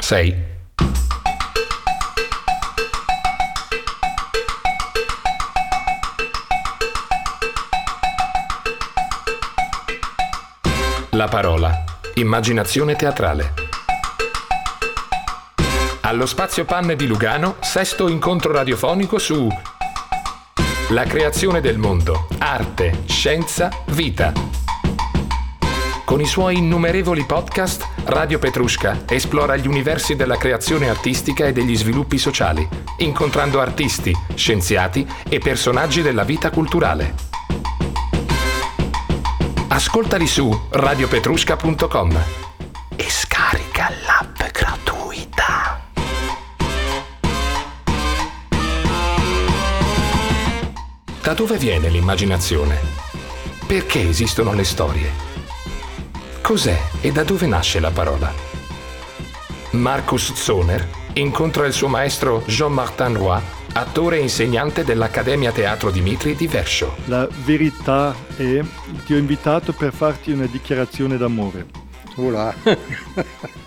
6. La parola. Immaginazione teatrale. Allo Spazio Panne di Lugano, sesto incontro radiofonico su La creazione del mondo, arte, scienza, vita. Con i suoi innumerevoli podcast, Radio Petrusca esplora gli universi della creazione artistica e degli sviluppi sociali, incontrando artisti, scienziati e personaggi della vita culturale. Ascoltali su radiopetrusca.com e scarica l'app gratuita. Da dove viene l'immaginazione? Perché esistono le storie? Cos'è e da dove nasce la parola? Marcus Zoner incontra il suo maestro Jean-Martin Roy attore e insegnante dell'Accademia Teatro Dimitri di Verscio. La verità è, ti ho invitato per farti una dichiarazione d'amore. Voilà.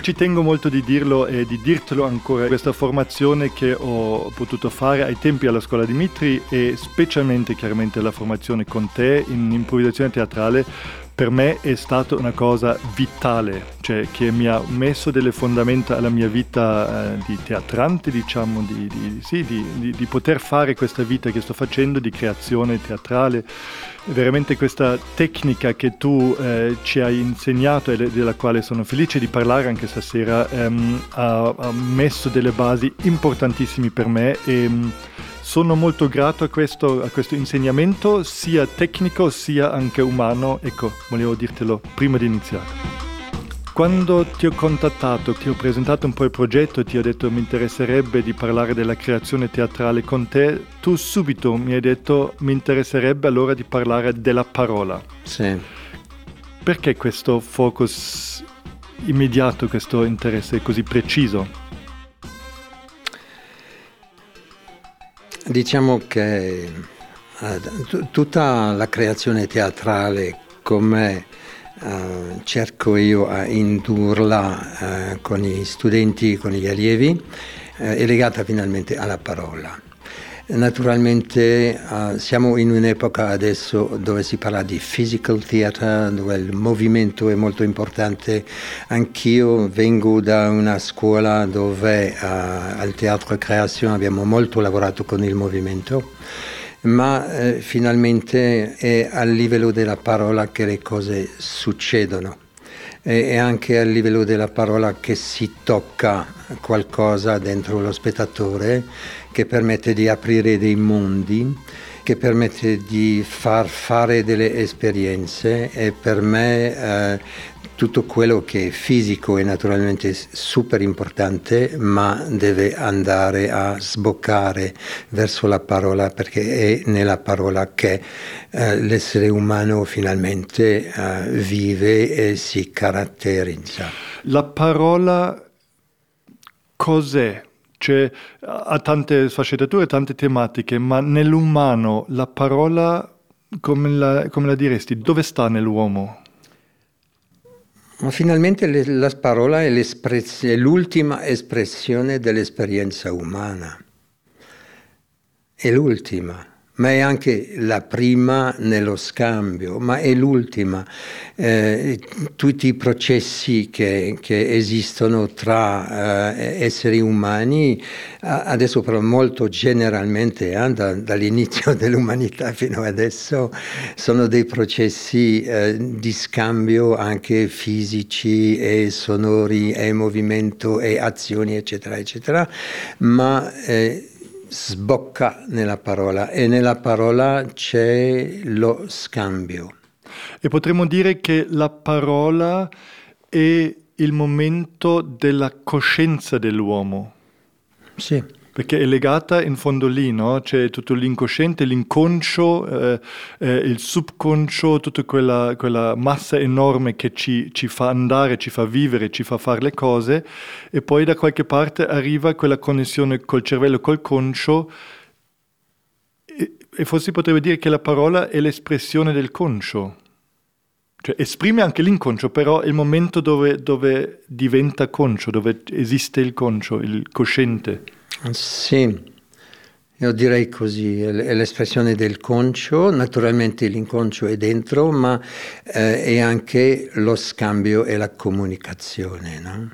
Ci tengo molto di dirlo e di dirtelo ancora. Questa formazione che ho potuto fare ai tempi alla scuola Dimitri e specialmente chiaramente la formazione con te in improvvisazione teatrale per me è stata una cosa vitale, cioè che mi ha messo delle fondamenta alla mia vita eh, di teatrante, diciamo, di, di, sì, di, di, poter fare questa vita che sto facendo di creazione teatrale. Veramente questa tecnica che tu eh, ci hai insegnato e della quale sono felice di parlare anche stasera ehm, ha, ha, messo delle basi importantissime per me e sono molto grato a questo, a questo, insegnamento, sia tecnico sia anche umano. Ecco, volevo dirtelo prima di iniziare. Quando ti ho contattato, ti ho presentato un po' il progetto, ti ho detto mi interesserebbe di parlare della creazione teatrale con te, tu subito mi hai detto mi interesserebbe allora di parlare della parola. Sì. Perché questo focus immediato, questo interesse così preciso? Diciamo che eh, t- tutta la creazione teatrale come eh, cerco io a indurla eh, con i studenti, con gli allievi, eh, è legata finalmente alla parola. Naturalmente uh, siamo in un'epoca adesso dove si parla di physical theater, dove il movimento è molto importante. Anch'io vengo da una scuola dove uh, al Teatro Creazione abbiamo molto lavorato con il movimento, ma eh, finalmente è a livello della parola che le cose succedono. E anche a livello della parola che si tocca qualcosa dentro lo spettatore che permette di aprire dei mondi, che permette di far fare delle esperienze. E per me eh, tutto quello che è fisico è naturalmente super importante, ma deve andare a sboccare verso la parola perché è nella parola che eh, l'essere umano finalmente eh, vive e si caratterizza. La parola cos'è? Cioè, ha tante sfaccettature, tante tematiche, ma nell'umano la parola, come la, come la diresti, dove sta nell'uomo? Ma finalmente le, la parola è, è l'ultima espressione dell'esperienza umana. È l'ultima ma è anche la prima nello scambio, ma è l'ultima. Eh, tutti i processi che, che esistono tra eh, esseri umani, adesso però molto generalmente, eh, da, dall'inizio dell'umanità fino adesso, sono dei processi eh, di scambio anche fisici e sonori e movimento e azioni, eccetera, eccetera, ma eh, sbocca nella parola e nella parola c'è lo scambio. E potremmo dire che la parola è il momento della coscienza dell'uomo. Sì perché è legata in fondo lì, no? c'è tutto l'incosciente, l'inconscio, eh, eh, il subconscio, tutta quella, quella massa enorme che ci, ci, fa andare, ci fa vivere, ci fa fare le cose e poi da qualche parte arriva quella connessione col cervello, col conscio e, e forse potrebbe dire che la parola è l'espressione del conscio. Cioè esprime anche l'inconscio, però è il momento dove, dove diventa conscio, dove esiste il conscio, il cosciente. Sì, io direi così, è l'espressione del conscio, naturalmente l'inconscio è dentro, ma eh, è anche lo scambio e la comunicazione. No?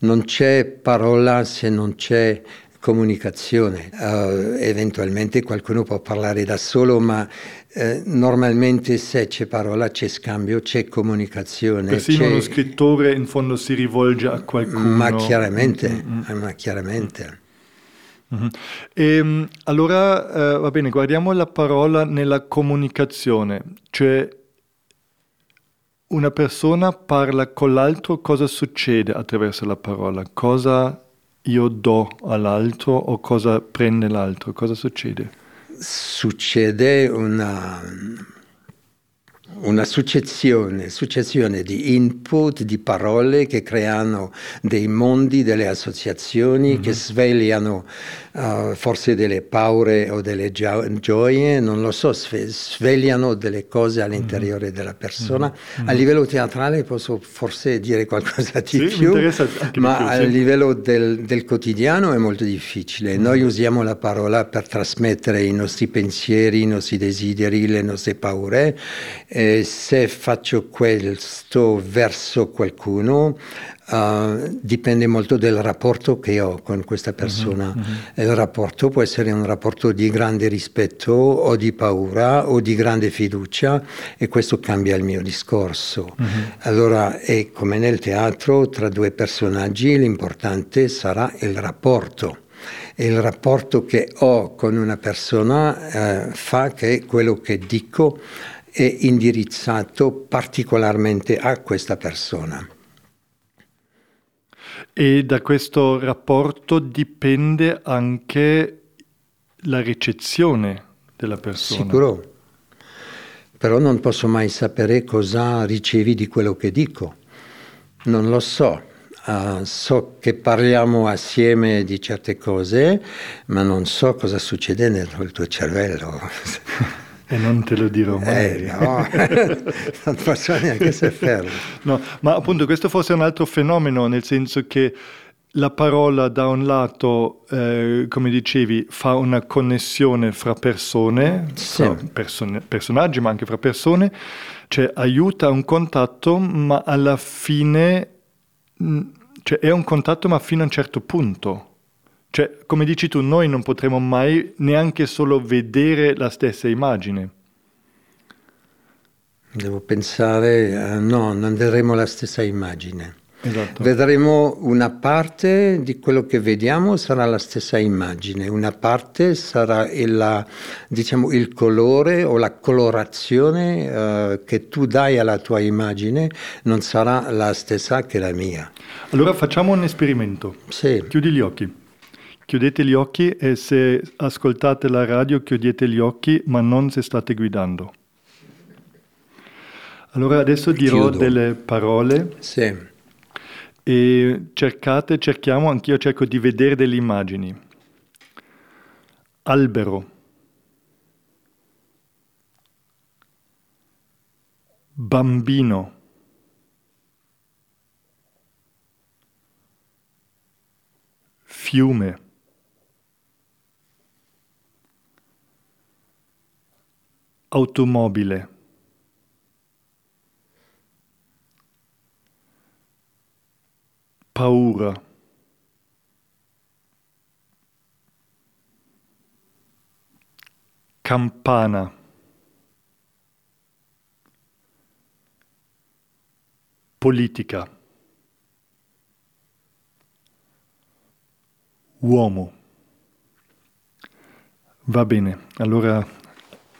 Non c'è parola se non c'è comunicazione. Uh, eventualmente qualcuno può parlare da solo, ma eh, normalmente se c'è parola c'è scambio, c'è comunicazione. Persino c'è... uno scrittore in fondo si rivolge a qualcuno. Ma chiaramente, mm-hmm. ma chiaramente. Mm-hmm. E, ehm, allora, eh, va bene, guardiamo la parola nella comunicazione, cioè una persona parla con l'altro, cosa succede attraverso la parola? Cosa io do all'altro o cosa prende l'altro? Cosa succede? Succede una una successione, successione, di input, di parole che creano dei mondi, delle associazioni, mm-hmm. che svegliano uh, forse delle paure o delle gio- gioie, non lo so, sve- svegliano delle cose all'interiore mm-hmm. della persona. Mm-hmm. A livello teatrale posso forse dire qualcosa di sì, più, ma più, a sì. livello del, del, quotidiano è molto difficile. Noi usiamo la parola per trasmettere i nostri pensieri, i nostri desideri, le nostre paure. Eh, se faccio questo verso qualcuno, uh, dipende molto dal rapporto che ho con questa mhm, persona. Uh-huh, uh-huh. Il rapporto può essere un rapporto di grande rispetto o di paura o di grande fiducia e questo cambia il mio discorso. Uh-huh. Allora è come nel teatro, tra due personaggi l'importante sarà il rapporto il rapporto che ho con una persona eh, fa che quello che dico è indirizzato particolarmente a questa persona. E da questo rapporto dipende anche la ricezione della persona. Sicuro, però non posso mai sapere cosa ricevi di quello che dico. Non lo so. Uh, so che parliamo assieme di certe cose, ma non so cosa succede nel tuo cervello. E non te lo dirò mai. Eh, no, non posso neanche saperlo. no, ma appunto questo forse è un altro fenomeno, nel senso che la parola da un lato, eh, come dicevi, fa una connessione fra persone, sì. fra person- personaggi, ma anche fra persone, cioè aiuta un contatto, ma alla fine, mm, cioè è un contatto ma fino a un certo punto. Cioè, come dici tu, noi non potremo mai neanche solo vedere la stessa immagine. Devo pensare, uh, no, non vedremo la stessa immagine. Esatto. Vedremo una parte di quello che vediamo sarà la stessa immagine, una parte sarà il, diciamo, il colore o la colorazione uh, che tu dai alla tua immagine non sarà la stessa che la mia. Allora facciamo un esperimento. Sì. Chiudi gli occhi. Chiudete gli occhi e se ascoltate la radio chiudete gli occhi, ma non se state guidando. Allora adesso dirò Chiudo. delle parole. Sì. E cercate, cerchiamo, anch'io cerco di vedere delle immagini. Albero. Bambino. Fiume. Automobile. Paura. Campana. Politica. Uomo. Va bene allora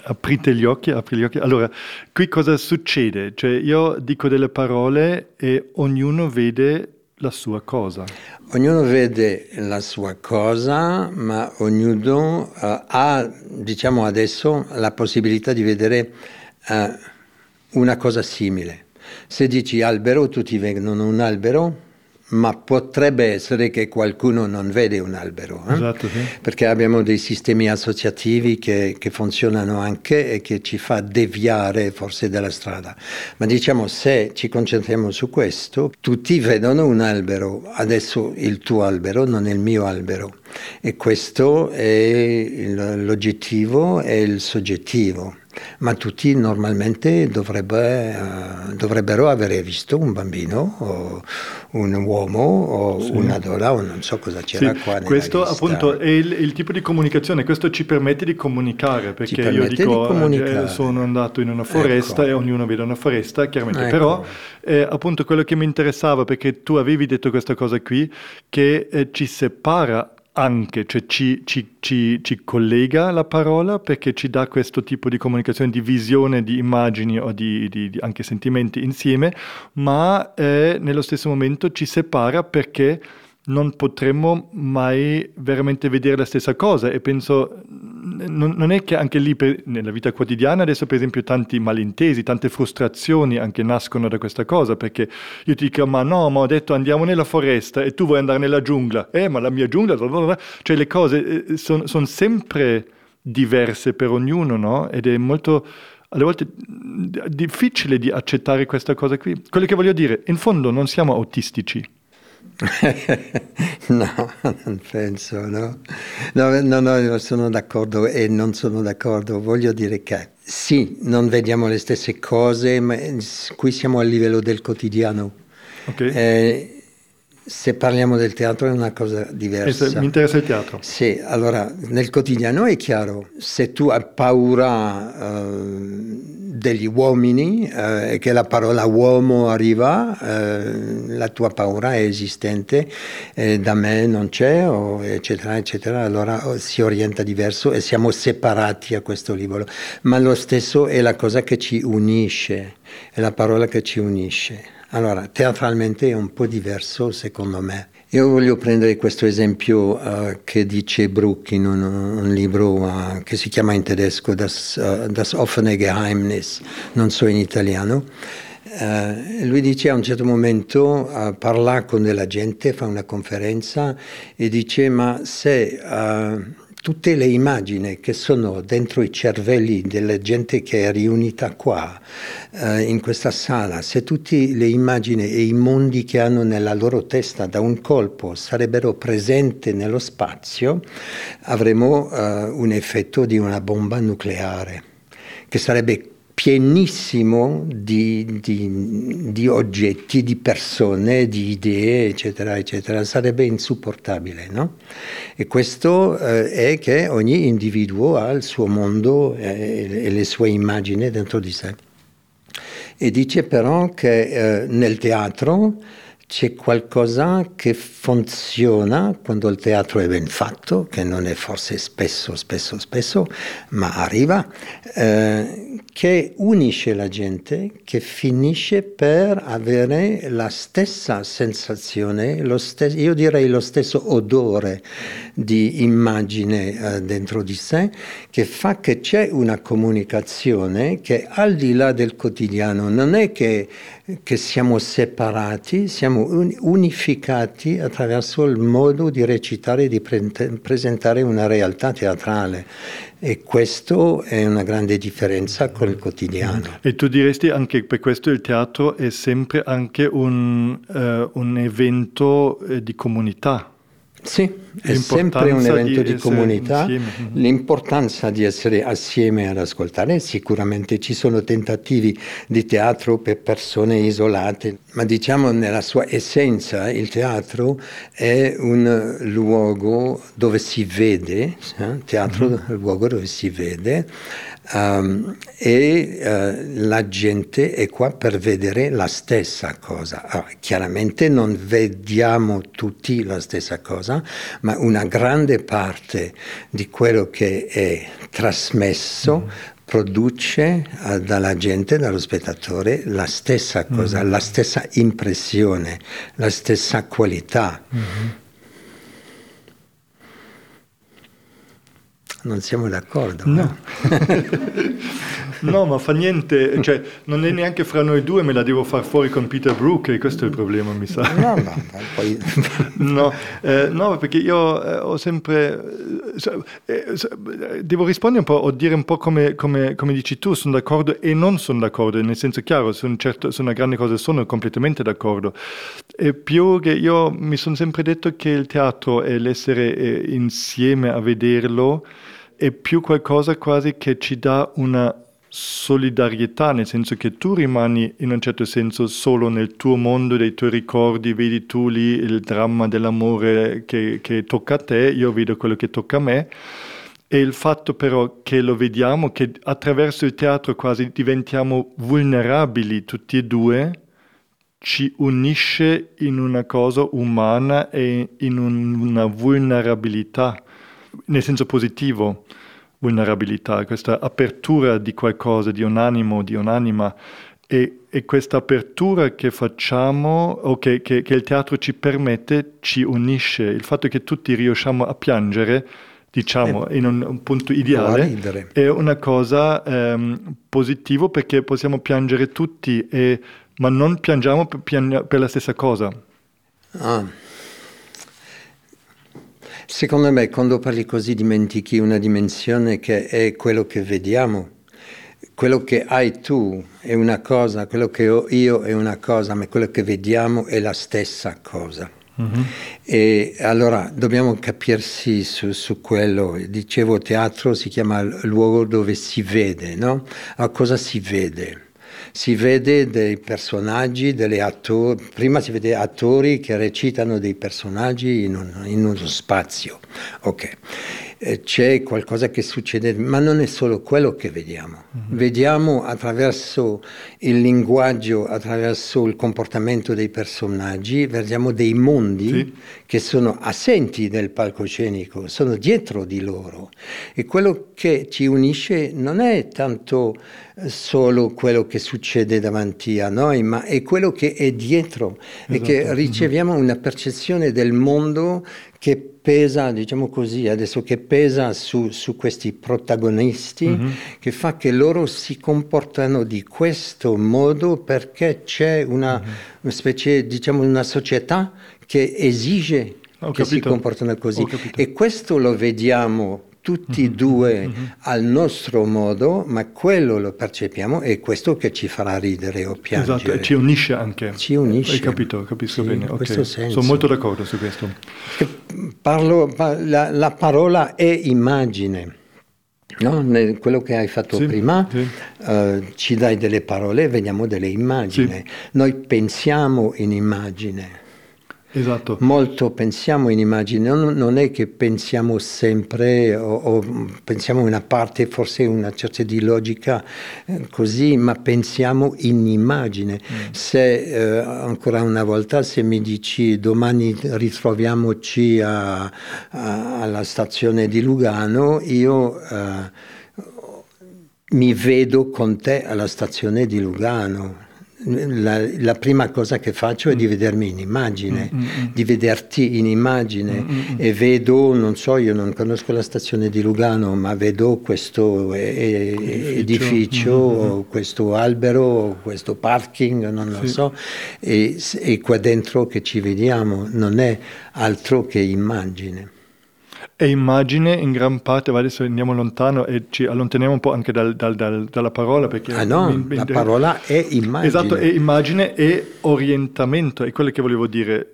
aprite gli occhi, apri gli occhi. Allora, qui cosa succede? Cioè, io dico delle parole e ognuno vede la sua cosa. Ognuno vede la sua cosa, ma ognuno uh, ha, diciamo adesso, la possibilità di vedere uh, una cosa simile. Se dici albero, tutti vedono un albero, ma potrebbe essere che qualcuno non vede un albero, eh? esatto, sì. perché abbiamo dei sistemi associativi che, che, funzionano anche e che ci fa deviare forse dalla strada. Ma diciamo se ci concentriamo su questo, tutti vedono un albero, adesso il tuo albero non è il mio albero e questo è l'oggettivo e il soggettivo ma tutti normalmente dovrebbe, uh, dovrebbero avere visto un bambino o un uomo o sì. una donna o non so cosa c'era sì, qua. Questo lista. appunto è il, il, tipo di comunicazione, questo ci permette di comunicare, perché io dico eh, sono andato in una foresta ecco. e ognuno vede una foresta, chiaramente, ecco. però eh, appunto quello che mi interessava, perché tu avevi detto questa cosa qui, che eh, ci separa anche, cioè ci, ci, ci, ci, collega la parola perché ci dà questo tipo di comunicazione, di visione, di immagini o di, di, di anche sentimenti insieme, ma eh, nello stesso momento ci separa perché non potremmo mai veramente vedere la stessa cosa. E penso non, non è che anche lì per, nella vita quotidiana adesso per esempio tanti malintesi, tante frustrazioni anche nascono da questa cosa perché io ti dico ma no ma ho detto andiamo nella foresta e tu vuoi andare nella giungla. Eh ma la mia giungla cioè le cose eh, sono son sempre diverse per ognuno no? ed è molto alle volte difficile di accettare questa cosa qui. Quello che voglio dire in fondo non siamo autistici no, non penso, no. No, no, no, sono d'accordo e non sono d'accordo. Voglio dire che sì, non vediamo le stesse cose, ma qui siamo a livello del quotidiano. Okay. Eh, se parliamo del teatro è una cosa diversa. mi interessa il teatro. Sì, allora nel quotidiano è chiaro, se tu hai paura uh, degli uomini e che la parola uomo arriva, uh, la tua paura è esistente, eh, da me non c'è, o, eccetera, eccetera, allora oh, si orienta diverso e siamo separati a questo livello. Ma lo stesso è la cosa che ci unisce, è la parola che ci unisce. Allora, teatralmente è un po' diverso secondo me. Io voglio prendere questo esempio uh, che dice Bruck in un, un libro uh, che si chiama in tedesco Das, uh, das offene Geheimnis, non so in italiano. lui dice a un certo momento, parla con della gente, fa una conferenza e dice ma se tutte le immagini che sono dentro i cervelli della gente che è riunita qua, eh, in questa sala, se tutte le immagini e i mondi che hanno nella loro testa da un colpo sarebbero presenti nello spazio, avremo eh, un effetto di una bomba nucleare che sarebbe pienissimo di, di, di, oggetti, di persone, di idee, eccetera, eccetera. Sarebbe insupportabile, no? E questo eh, è che ogni individuo ha il suo mondo eh, e le sue immagini dentro di sé. E dice però che eh, nel teatro c'è qualcosa che funziona quando il teatro è ben fatto, che non è forse spesso, spesso, spesso, ma arriva, eh, che unisce la gente, che finisce per avere la stessa sensazione, stesso, io direi lo stesso odore di immagine eh, dentro di sé, che fa che c'è una comunicazione che al di là del quotidiano non è che che siamo separati, siamo unificati attraverso il modo di recitare e di pre- presentare una realtà teatrale. E questo è una grande differenza con il quotidiano. E tu diresti anche per questo il teatro è sempre anche un, uh, un evento eh, di comunità? Sì, è sempre un evento di, di comunità. Insieme. Mm-hmm. L'importanza di essere assieme ad ascoltare, sicuramente ci sono tentativi di teatro per persone isolate, ma diciamo nella sua essenza il teatro è un luogo dove si vede, eh? teatro è un luogo dove si vede Um, e uh, la gente è qua per vedere la stessa cosa. Allora, chiaramente non vediamo tutti la stessa cosa, ma una grande parte di quello che è trasmesso mm. produce uh, dalla gente, dallo spettatore, la stessa cosa, mm. la stessa impressione, la stessa qualità. Mm-hmm. Non siamo d'accordo? No. No, ma fa niente, cioè non è neanche fra noi due, me la devo far fuori con Peter Brook e questo è il problema, mi sa. No, no, poi... no, eh, no, perché io eh, ho sempre... Eh, devo rispondere un po' o dire un po' come, come, come dici tu, sono d'accordo e non sono d'accordo, nel senso chiaro, su, un certo, su una grande cosa sono completamente d'accordo. E più che io mi sono sempre detto che il teatro e l'essere eh, insieme a vederlo è più qualcosa quasi che ci dà una solidarietà, nel senso che tu rimani in un certo senso solo nel tuo mondo, dei tuoi ricordi, vedi tu lì il dramma dell'amore che, che tocca a te, io vedo quello che tocca a me. E il fatto però che lo vediamo, che attraverso il teatro quasi diventiamo vulnerabili tutti e due, ci unisce in una cosa umana e in un, una vulnerabilità, nel senso positivo, vulnerabilità, questa apertura di qualcosa, di un animo, di un'anima. E, e questa apertura che facciamo o che, che, che il teatro ci permette ci unisce. Il fatto che tutti riusciamo a piangere diciamo, eh, in un, un, punto ideale, è una cosa ehm, positiva perché possiamo piangere tutti e ma non piangiamo per, per la stessa cosa. Ah. Secondo me quando parli così dimentichi una dimensione che è quello che vediamo. Quello che hai tu è una cosa, quello che ho io è una cosa, ma quello che vediamo è la stessa cosa. Mm-hmm. E allora dobbiamo capirsi su, su, quello. Dicevo, teatro si chiama luogo dove si vede, no? A cosa si vede? Si vede dei personaggi, delle attori, prima si vede attori che recitano dei personaggi in, un, in uno spazio. Okay. Eh, c'è qualcosa che succede, ma non è solo quello che vediamo. Mm-hmm. Vediamo attraverso il linguaggio, attraverso il comportamento dei personaggi, vediamo dei mondi sì. che sono assenti nel palcoscenico, sono dietro di loro. E quello che ci unisce non è tanto solo quello che succede davanti a noi, ma è quello che è dietro esatto. e che mm-hmm. riceviamo una percezione del mondo che pesa, diciamo così, adesso che pesa su, su questi protagonisti, mm-hmm. che fa che loro si comportano di questo modo perché c'è una, mm-hmm. una specie, diciamo, una società che esige Ho che capito. si comportano così. E questo lo vediamo tutti e mm-hmm. due mm-hmm. al nostro modo, ma quello lo percepiamo e questo che ci farà ridere o piangere. Esatto, e ci unisce anche. Ci unisce. Hai capito, capisco sì, bene. Okay. Sono molto d'accordo su questo. Parlo, la, la parola è immagine. No? quello che hai fatto sì, prima, sì. Uh, ci dai delle parole, vediamo delle immagini. Sì. Noi pensiamo in immagine. Esatto. Molto pensiamo in immagini, non, non è che pensiamo sempre o, o, pensiamo in una parte, forse una certa di logica eh, così, ma pensiamo in immagine. Mm. Se eh, ancora una volta, se mi dici domani ritroviamoci a, a, alla stazione di Lugano, io... Eh, mi vedo con te alla stazione di Lugano, la, la, prima cosa che faccio è di mm. vedermi in immagine, mm, mm, mm, di vederti in immagine mm, mm, e vedo, non so, io non conosco la stazione di Lugano, ma vedo questo e, edificio, questo albero, questo parking, non lo sì. so, e, e qua dentro che ci vediamo non è altro che immagine. E immagine in gran parte, adesso andiamo lontano e ci allontaniamo un po' anche dal, dal, dal, dalla parola. Perché ah no, mi, mi, la parola è immagine. Esatto, è immagine e orientamento, è quello che volevo dire.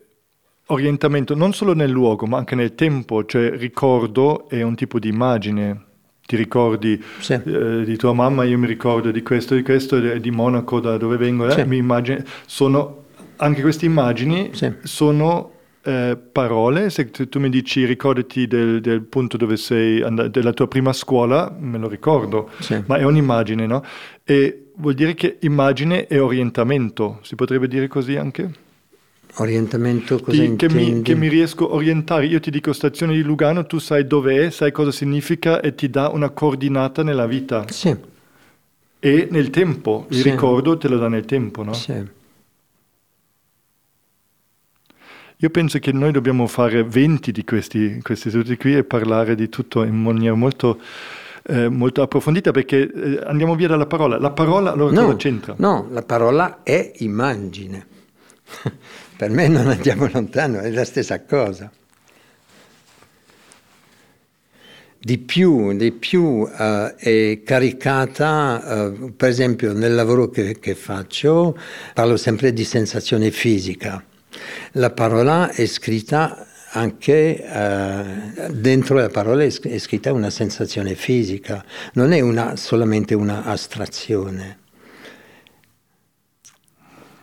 Orientamento non solo nel luogo, ma anche nel tempo, cioè ricordo è un tipo di immagine. Ti ricordi sì. eh, di tua mamma, io mi ricordo di questo, di questo, di Monaco, da dove vengo, eh? sì. mi immagine, sono, anche queste immagini sì. sono eh, parole, se tu mi dici ricordati del, del punto dove sei andato, della tua prima scuola, me lo ricordo, sì. ma è un'immagine, no? E vuol dire che immagine è orientamento, si potrebbe dire così anche? Orientamento cosa ti, che, mi, che mi, riesco a orientare, io ti dico stazione di Lugano, tu sai dove è, sai cosa significa e ti dà una coordinata nella vita. Sì. E nel tempo, il sì. ricordo te lo dà nel tempo, no? Sì. Io penso che noi dobbiamo fare 20 di questi, questi istituti qui e parlare di tutto in maniera molto eh, molto approfondita perché eh, andiamo via dalla parola. La parola allora no, cosa c'entra? No, la parola è immagine. per me non andiamo lontano, è la stessa cosa. di più, di più uh, è caricata, uh, per esempio nel lavoro che, che, faccio parlo sempre di sensazione fisica. La parola è scritta anche uh, dentro la parola è, è, scritta una sensazione fisica, non è una, solamente una astrazione.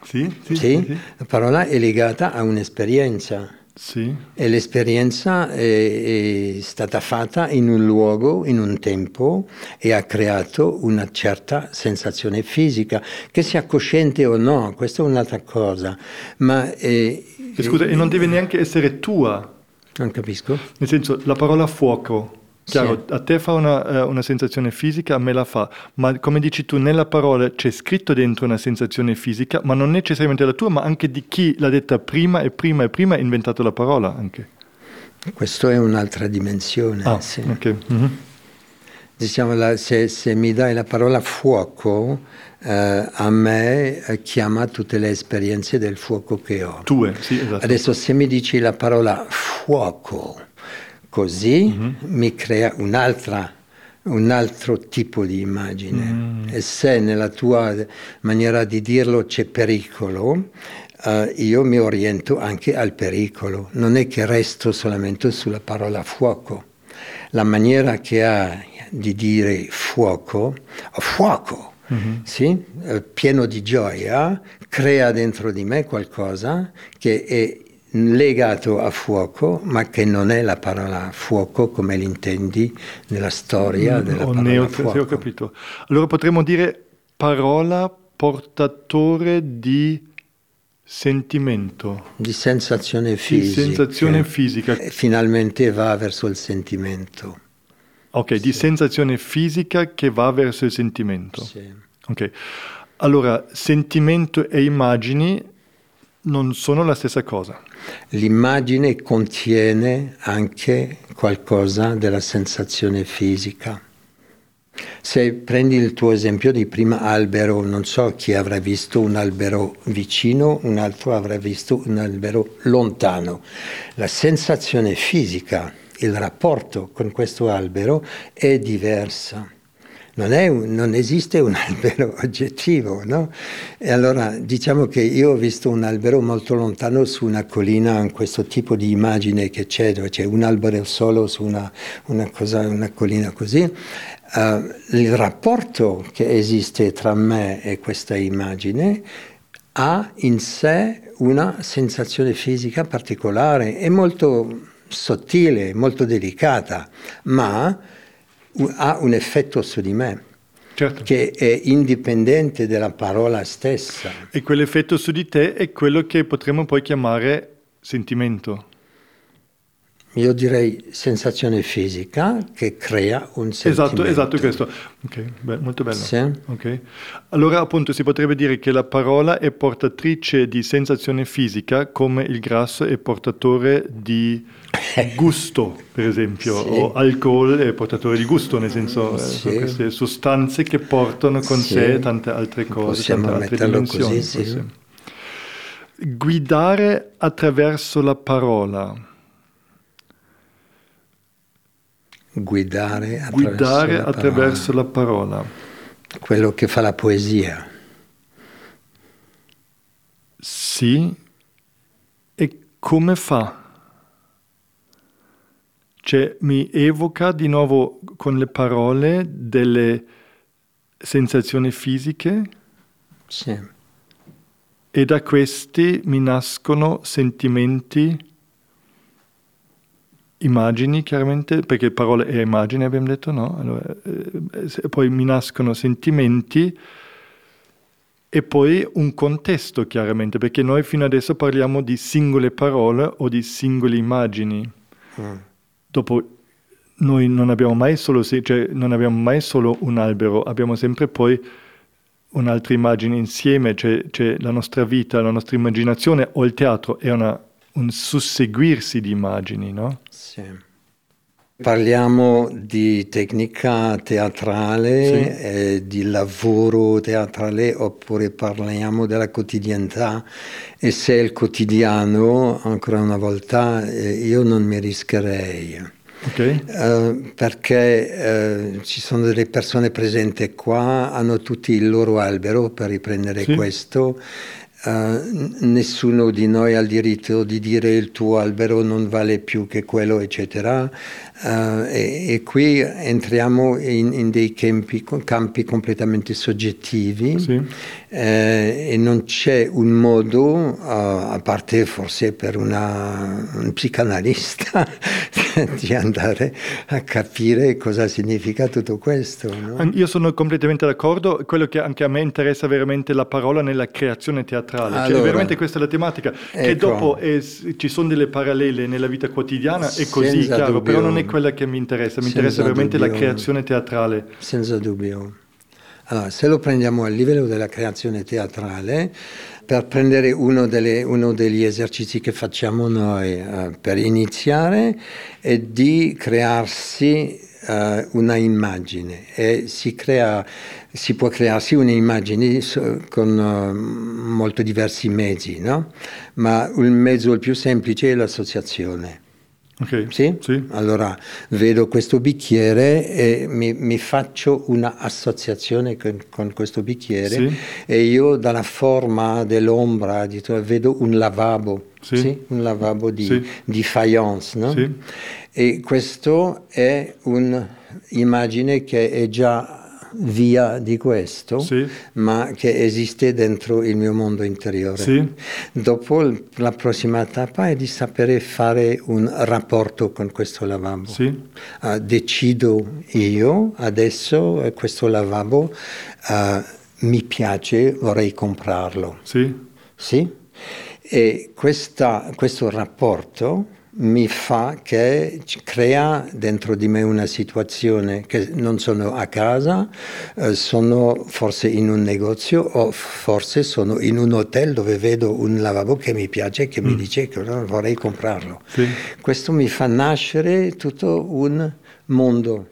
Sì, sì, sì? sì, La parola è legata a un'esperienza. Sì. E l'esperienza è, è, stata fatta in un luogo, in un tempo e ha creato una certa sensazione fisica, che sia cosciente o no, questa è un'altra cosa. Ma, eh, Scusa, e non deve neanche essere tua. Non capisco. Nel senso, la parola fuoco Chiaro, sì. a te fa una, eh, una, sensazione fisica, a me la fa, ma come dici tu, nella parola c'è scritto dentro una sensazione fisica, ma non necessariamente la tua, ma anche di chi l'ha detta prima e prima e prima ha inventato la parola anche. Questo è un'altra dimensione. Ah, sì. okay. mm-hmm. Diciamo, la, se, se, mi dai la parola fuoco, eh, a me eh, chiama tutte le esperienze del fuoco che ho. Tue, sì, esatto. Adesso se mi dici la parola fuoco, così mm-hmm. mi crea un'altra un altro tipo di immagine mm. e se nella tua maniera di dirlo c'è pericolo, uh, io mi oriento anche al pericolo, non è che resto solamente sulla parola fuoco. La maniera che ha di dire fuoco, fuoco, mm-hmm. sì? uh, pieno di gioia, crea dentro di me qualcosa che è legato a fuoco, ma che non è la parola fuoco come l'intendi nella storia mm, della ho parola neo, fuoco. Ho capito. Allora potremmo dire parola portatore di sentimento. Di sensazione fisica. Di sensazione fisica. Finalmente va verso il sentimento. Ok, sì. di sensazione fisica che va verso il sentimento. Sì. Ok. Allora, sentimento e immagini non sono la stessa cosa. L'immagine contiene anche qualcosa della sensazione fisica. Se prendi il tuo esempio di prima albero, non so chi avrà visto un albero vicino, un altro avrà visto un albero lontano. La sensazione fisica, il rapporto con questo albero è diversa non, un, non, esiste un albero oggettivo, no? E allora diciamo che io ho visto un albero molto lontano su una collina, in questo tipo di immagine che c'è, dove c'è un albero solo su una, una, cosa, una collina così. Uh, il rapporto che esiste tra me e questa immagine ha in sé una sensazione fisica particolare, è molto sottile, molto delicata, ma ha un effetto su di me. Certo. che è indipendente dalla parola stessa. E quell'effetto su di te è quello che potremmo poi chiamare sentimento. Io direi sensazione fisica che crea un sentimento. Esatto, esatto questo. Ok, beh, molto bello. Sì. Okay. Allora appunto si potrebbe dire che la parola è portatrice di sensazione fisica come il grasso è portatore di gusto, per esempio, sì. o alcol è portatore di gusto, nel senso eh, sì. queste sostanze che portano con sé tante altre cose, Possiamo tante altre dimensioni. Così, sì. Guidare attraverso la parola. Guidare attraverso, Guidare la, attraverso parola. la parola. Quello che fa la poesia. Sì, e come fa? Cioè mi evoca di nuovo con le parole delle sensazioni fisiche sì. e da questi mi nascono sentimenti immagini chiaramente, perché parole e immagini abbiamo detto, no? Allora, eh, poi mi nascono sentimenti e poi un contesto chiaramente, perché noi fino adesso parliamo di singole parole o di singole immagini. Mm. Dopo noi non abbiamo, mai solo, cioè, non abbiamo mai solo un albero, abbiamo sempre poi un'altra immagine insieme, cioè, cioè la nostra vita, la nostra immaginazione o il teatro è una un susseguirsi di immagini, no? Sì. Parliamo di tecnica teatrale, sì. eh, di lavoro teatrale oppure parliamo della quotidianità e se è il quotidiano, ancora una volta, eh, io non mi rischierei. Okay. Uh, perché uh, ci sono delle persone presenti qua, hanno tutti il loro albero per riprendere sì. questo Uh, nessuno di noi ha il diritto di dire il tuo albero non vale più che quello, eccetera. Uh, e, e, qui entriamo in, in dei campi, campi, completamente soggettivi sì. eh, e non c'è un modo, uh, a parte forse per una, un psicanalista, di andare a capire cosa significa tutto questo. No? Io sono completamente d'accordo, quello che anche a me interessa veramente la parola nella creazione teatrale, cioè, allora, cioè veramente questa è la tematica, ecco. che dopo è, ci sono delle parallele nella vita quotidiana, è così, chiaro, dubbio. però non è quella che mi interessa, mi interessa veramente dubbio. la creazione teatrale. Senza dubbio. Allora, se lo prendiamo a livello della creazione teatrale, per prendere uno, delle, uno degli esercizi che facciamo noi uh, per iniziare, è di crearsi uh, una immagine e si, crea, si può crearsi un'immagine con uh, molto diversi mezzi, no? ma il mezzo più semplice è l'associazione. Okay. Sì? sì? Allora vedo questo bicchiere e mi, mi faccio un'associazione con, con, questo bicchiere sì. e io dalla forma dell'ombra di, vedo un lavabo, sì. sì? un lavabo di, di faience. No? E questo è un'immagine che è già via di questo, sì. ma che esiste dentro il mio mondo interiore. Sì. Dopo la prossima tappa è di sapere fare un rapporto con questo lavabo. Sì. Uh, decido io adesso eh, questo lavabo uh, mi piace, vorrei comprarlo. Sì. Sì? E questa, questo rapporto mi fa che crea dentro di me una situazione che non sono a casa, eh, sono forse in un negozio o forse sono in un hotel dove vedo un lavabo che mi piace e che mm. mi dice che vorrei comprarlo. Sì. Questo mi fa nascere tutto un mondo.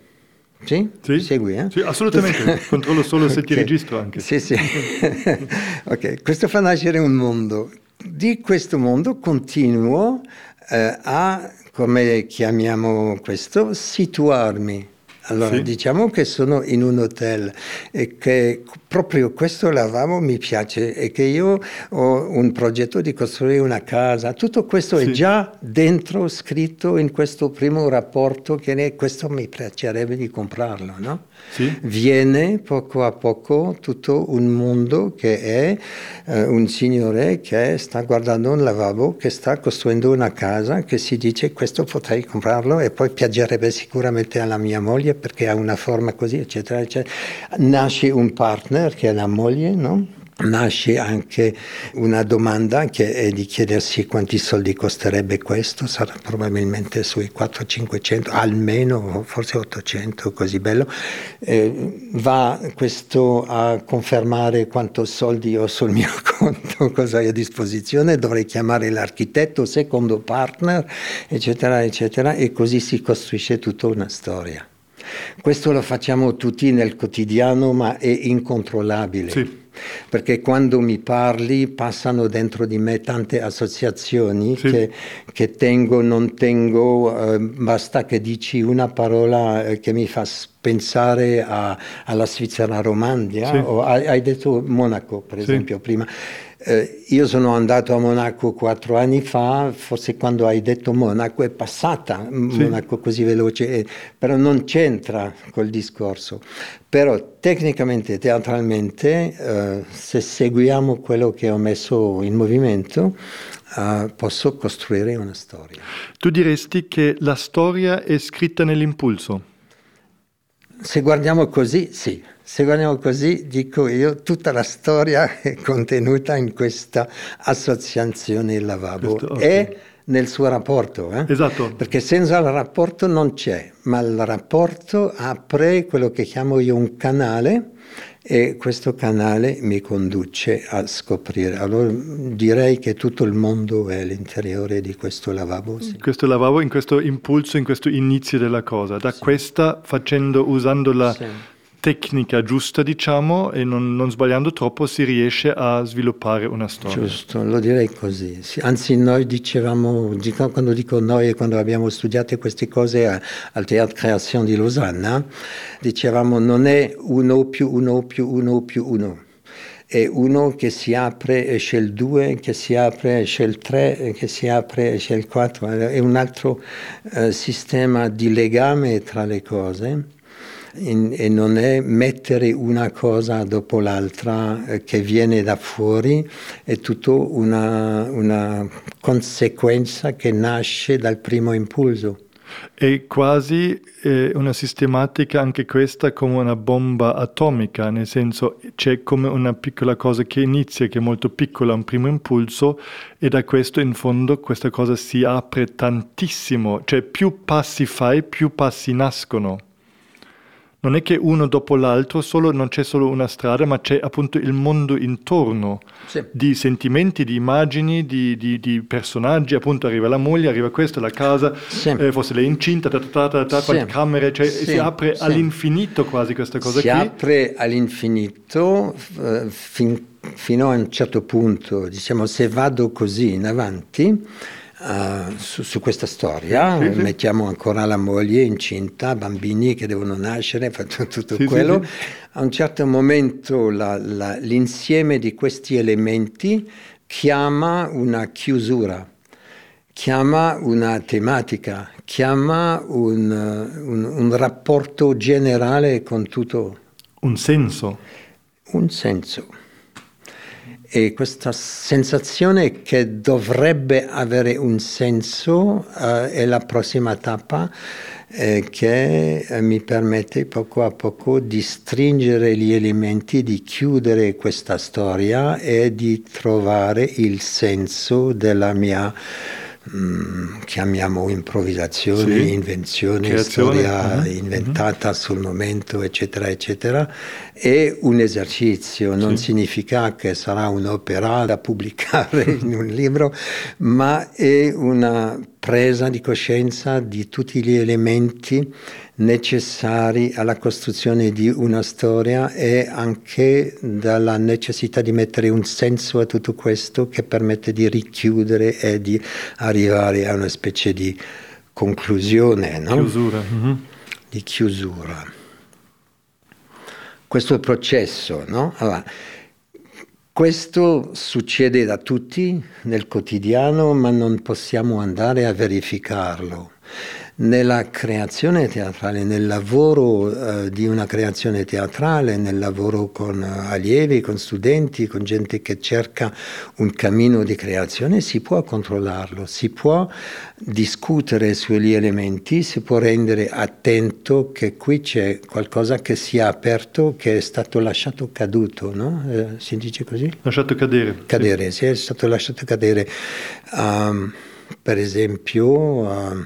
Sì? sì? Segui, eh? Sì, assolutamente. Controllo solo se okay. ti registro anche. Sì, sì. ok, questo fa nascere un mondo. Di questo mondo continuo eh, a, come chiamiamo questo, situarmi. Allora sì. diciamo che sono in un hotel e che proprio questo lavabo mi piace e che io ho un progetto di costruire una casa. Tutto questo sì. è già dentro scritto in questo primo rapporto che ne, questo mi piacerebbe di comprarlo. No? Sì. Viene poco a poco tutto un mondo che è eh, un signore che sta guardando un lavabo, che sta costruendo una casa, che si dice questo potrei comprarlo e poi piacerebbe sicuramente alla mia moglie perché ha una forma così, eccetera, eccetera. Nasce un partner che è la moglie, no? nasce anche una domanda che è di chiedersi quanti soldi costerebbe questo, sarà probabilmente sui 400-500, almeno forse 800, così bello. Eh, va questo a confermare quanto soldi ho sul mio conto, cosa hai a disposizione, dovrei chiamare l'architetto, secondo partner, eccetera, eccetera, e così si costruisce tutta una storia. Questo lo facciamo tutti nel quotidiano, ma è incontrollabile. Sì. Perché quando mi parli passano dentro di me tante associazioni sì. che, che, tengo, non tengo, eh, basta che dici una parola eh, che mi fa pensare a, alla Svizzera Romandia, sì. o hai, hai, detto Monaco per esempio prima. Eh, io sono andato a Monaco quattro anni fa, forse quando hai detto Monaco è passata sì. Monaco così veloce, eh, però non c'entra col discorso. Però tecnicamente, teatralmente, eh, se seguiamo quello che ho messo in movimento, eh, posso costruire una storia. Tu diresti che la storia è scritta nell'impulso? Se guardiamo così, sì. Se guardiamo così, dico io, tutta la storia è contenuta in questa associazione lavabo Questo, okay. e nel suo rapporto. Eh? Esatto. Perché senza il rapporto non c'è, ma il rapporto apre quello che chiamo io un canale e questo canale mi conduce a scoprire. Allora direi che tutto il mondo è all'interiore di questo lavabo. Sì. Questo lavabo, in questo impulso, in questo inizio della cosa, da sì. questa facendo, usando la sì tecnica giusta, diciamo, e non, non, sbagliando troppo si riesce a sviluppare una storia. Giusto, lo direi così. Anzi, noi dicevamo, quando dico noi, quando abbiamo studiato queste cose al Teatro Creazione di Losanna, dicevamo non è uno più uno più uno più uno è uno che si apre esce il 2, che si apre esce il 3, che si apre esce il 4, è un altro eh, sistema di legame tra le cose e non è mettere una cosa dopo l'altra eh, che viene da fuori, è tutto una, una conseguenza che nasce dal primo impulso. È quasi eh, una sistematica anche questa come una bomba atomica, nel senso c'è come una piccola cosa che inizia, che è molto piccola, un primo impulso, e da questo in fondo questa cosa si apre tantissimo, cioè più passi fai, più passi nascono non è che uno dopo l'altro solo, non c'è solo una strada, ma c'è appunto il mondo intorno sì. di sentimenti, di immagini, di, di, di, personaggi. Appunto arriva la moglie, arriva questo, la casa, sì. eh, forse lei è incinta, ta, ta, ta, ta, sì. camere, cioè si apre all'infinito quasi questa cosa si qui. Si apre all'infinito eh, fin, fino a un certo punto, diciamo se vado così in avanti uh, su, su, questa storia, sì, mettiamo ancora la moglie incinta, bambini che devono nascere, tutto sì, quello. Sì, a un certo momento la, la, l'insieme di questi elementi chiama una chiusura, chiama una tematica, chiama un, un, un rapporto generale con tutto. Un senso. Un senso e questa sensazione che dovrebbe avere un senso eh, è la prossima tappa eh, che eh, mi permette poco a poco di stringere gli elementi, di chiudere questa storia e di trovare il senso della mia Mm, chiamiamo improvvisazione, sì. invenzione, Creazione. storia uh-huh. inventata uh-huh. sul momento, eccetera, eccetera, è un esercizio, non sì. significa che sarà un'opera da pubblicare in un libro, ma è una presa di coscienza di tutti gli elementi necessari alla costruzione di una storia e anche dalla necessità di mettere un senso a tutto questo che permette di richiudere e di arrivare a una specie di conclusione, no? chiusura. Mm-hmm. di chiusura. Questo processo, no? Allora, questo succede da tutti nel quotidiano, ma non possiamo andare a verificarlo nella creazione teatrale, nel lavoro eh, di una creazione teatrale, nel lavoro con eh, allievi, con studenti, con gente che cerca un cammino di creazione, si può controllarlo, si può discutere sugli elementi, si può rendere attento che qui c'è qualcosa che si è aperto, che è stato lasciato caduto, no? Eh, si dice così? Lasciato cadere. Cadere, sì, è stato lasciato cadere. Um, per esempio... Uh,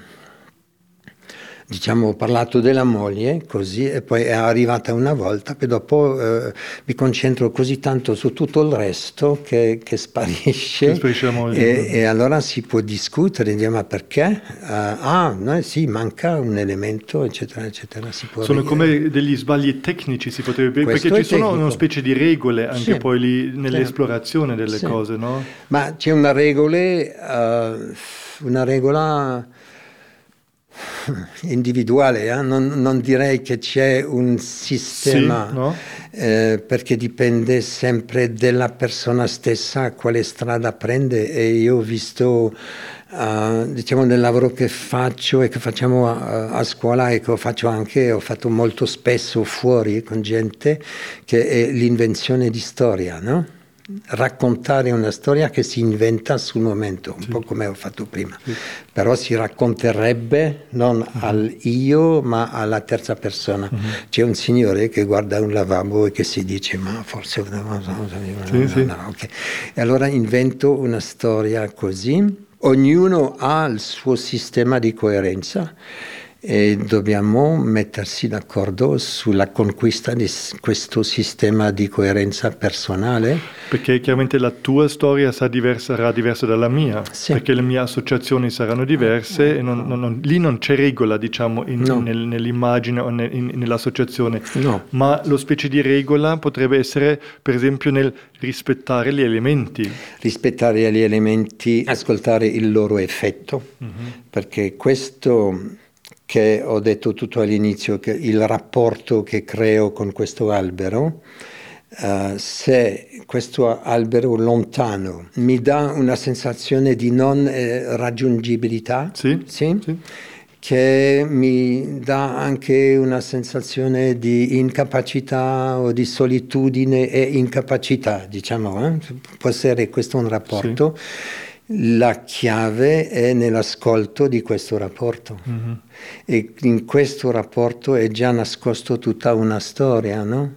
diciamo, ho parlato della moglie così e poi è arrivata una volta che dopo eh, mi concentro così tanto su tutto il resto che, che sparisce, sparisce e, e, allora si può discutere, dire ma perché? Uh, ah, no, sì, manca un elemento, eccetera, eccetera. sono come degli sbagli tecnici, si potrebbe perché ci sono una specie di regole anche sì, poi lì nell'esplorazione delle sì. cose, no? Ma c'è una regola, uh, una regola individuale, eh? non, non, direi che c'è un sistema, sì, no? eh, perché dipende sempre dalla persona stessa quale strada prende e io ho visto, uh, diciamo, nel lavoro che faccio e che facciamo a, a, scuola e che faccio anche, ho fatto molto spesso fuori con gente, che è l'invenzione di storia, no? Raccontare una storia che si inventa sul momento, un sì. po' come ho fatto prima, sì. però si racconterebbe non uh-huh. al io ma alla terza persona. Uh-huh. C'è un signore che guarda un lavabo e che si dice ma forse... No, no, sì, no, okay. E allora invento una storia così, ognuno ha il suo sistema di coerenza e dobbiamo mettersi d'accordo sulla conquista di questo sistema di coerenza personale. Perché chiaramente la tua storia sarà diversa, sarà diversa dalla mia, sì. perché le mie associazioni saranno diverse e non, non, non, lì non c'è regola diciamo in, no. nel, nell'immagine o nel, in, nell'associazione, no. ma lo specie di regola potrebbe essere per esempio nel rispettare gli elementi. Rispettare gli elementi, ascoltare il loro effetto, uh-huh. perché questo che ho detto tutto all'inizio, che il rapporto che creo con questo albero, uh, se questo albero lontano mi dà una sensazione di non eh, raggiungibilità, sì, sì? Sì. che mi dà anche una sensazione di incapacità o di solitudine e incapacità, diciamo, eh? può essere questo un rapporto. La chiave è nell'ascolto di questo rapporto mm-hmm. e in questo rapporto è già nascosto tutta una storia, no?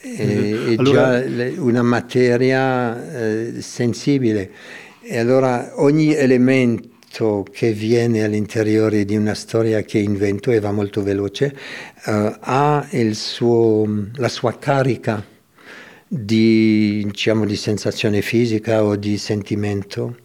È, mm-hmm. è allora... già una materia eh, sensibile e allora ogni elemento che viene all'interno di una storia che invento e va molto veloce uh, ha suo, la sua carica di, diciamo, di sensazione fisica o di sentimento.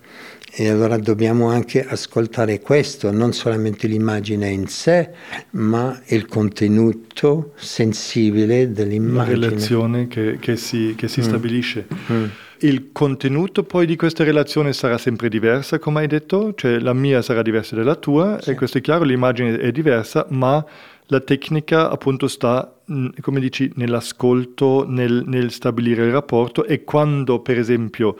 E allora dobbiamo anche ascoltare questo, non solamente l'immagine in sé, ma il contenuto sensibile dell'immagine. La relazione che, che si, che si mm. stabilisce. Mm. Il contenuto poi di questa relazione sarà sempre diversa, come hai detto, cioè la mia sarà diversa dalla tua, sì. e questo è chiaro, l'immagine è diversa, ma la tecnica appunto sta, come dici, nell'ascolto, nel, nel stabilire il rapporto e quando per esempio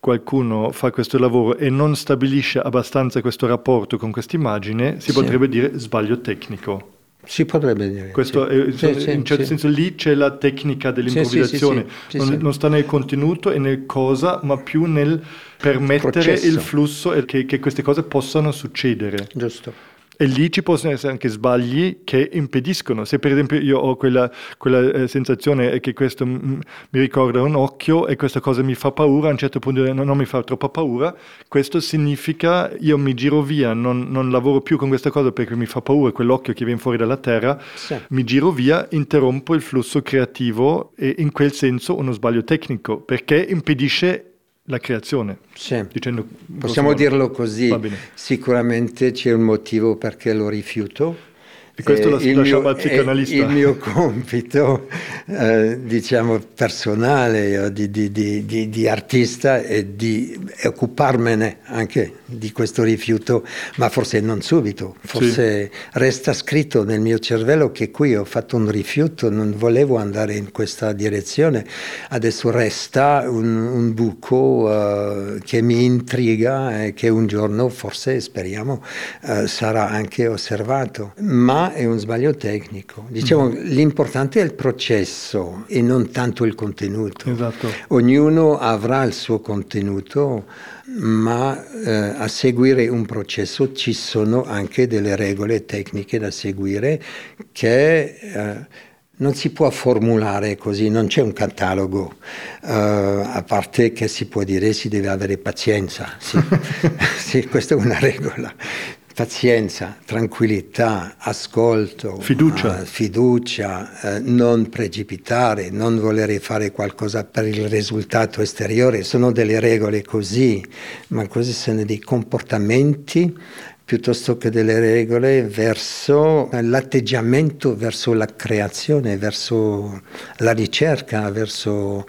qualcuno fa questo lavoro e non stabilisce abbastanza questo rapporto con questa immagine, si sì. potrebbe dire sbaglio tecnico. Si potrebbe dire. Questo sì. è, sì, in certo senso lì c'è la tecnica dell'improvvisazione, non, non, sta nel contenuto e nel cosa, ma più nel permettere Processo. il flusso e che, che queste cose possano succedere. Giusto. E lì ci possono essere anche sbagli che impediscono. Se per esempio io ho quella, quella eh, sensazione che questo mi ricorda un occhio e questa cosa mi fa paura, a un certo punto non, non mi fa troppa paura, questo significa io mi giro via, non, non, lavoro più con questa cosa perché mi fa paura quell'occhio che viene fuori dalla terra, sì. mi giro via, interrompo il flusso creativo e in quel senso uno sbaglio tecnico perché impedisce la creazione. Sì. Dicendo, Possiamo dirlo così, sicuramente c'è un motivo perché lo rifiuto e questo eh, lo lasciamo al psicanalista. Il mio compito, eh, diciamo, personale di, di, di, di, artista è di occuparmene anche di questo rifiuto, ma forse non subito, forse sì. resta scritto nel mio cervello che qui ho fatto un rifiuto, non volevo andare in questa direzione, adesso resta un, un buco uh, che mi intriga e che un giorno forse, speriamo, uh, sarà anche osservato. Ma è un sbaglio tecnico. Diciamo, mm. l'importante è il processo e non tanto il contenuto. Esatto. Ognuno avrà il suo contenuto, ma eh, a seguire un processo ci sono anche delle regole tecniche da seguire che... Eh, non si può formulare così, non c'è un catalogo, uh, a parte che si può dire si deve avere pazienza, sì, sì questa è una regola, pazienza, tranquillità, ascolto, fiducia, uh, fiducia uh, non precipitare, non volere fare qualcosa per il risultato esteriore, sono delle regole così, ma così sono dei comportamenti piuttosto che delle regole verso l'atteggiamento, verso la creazione, verso la ricerca, verso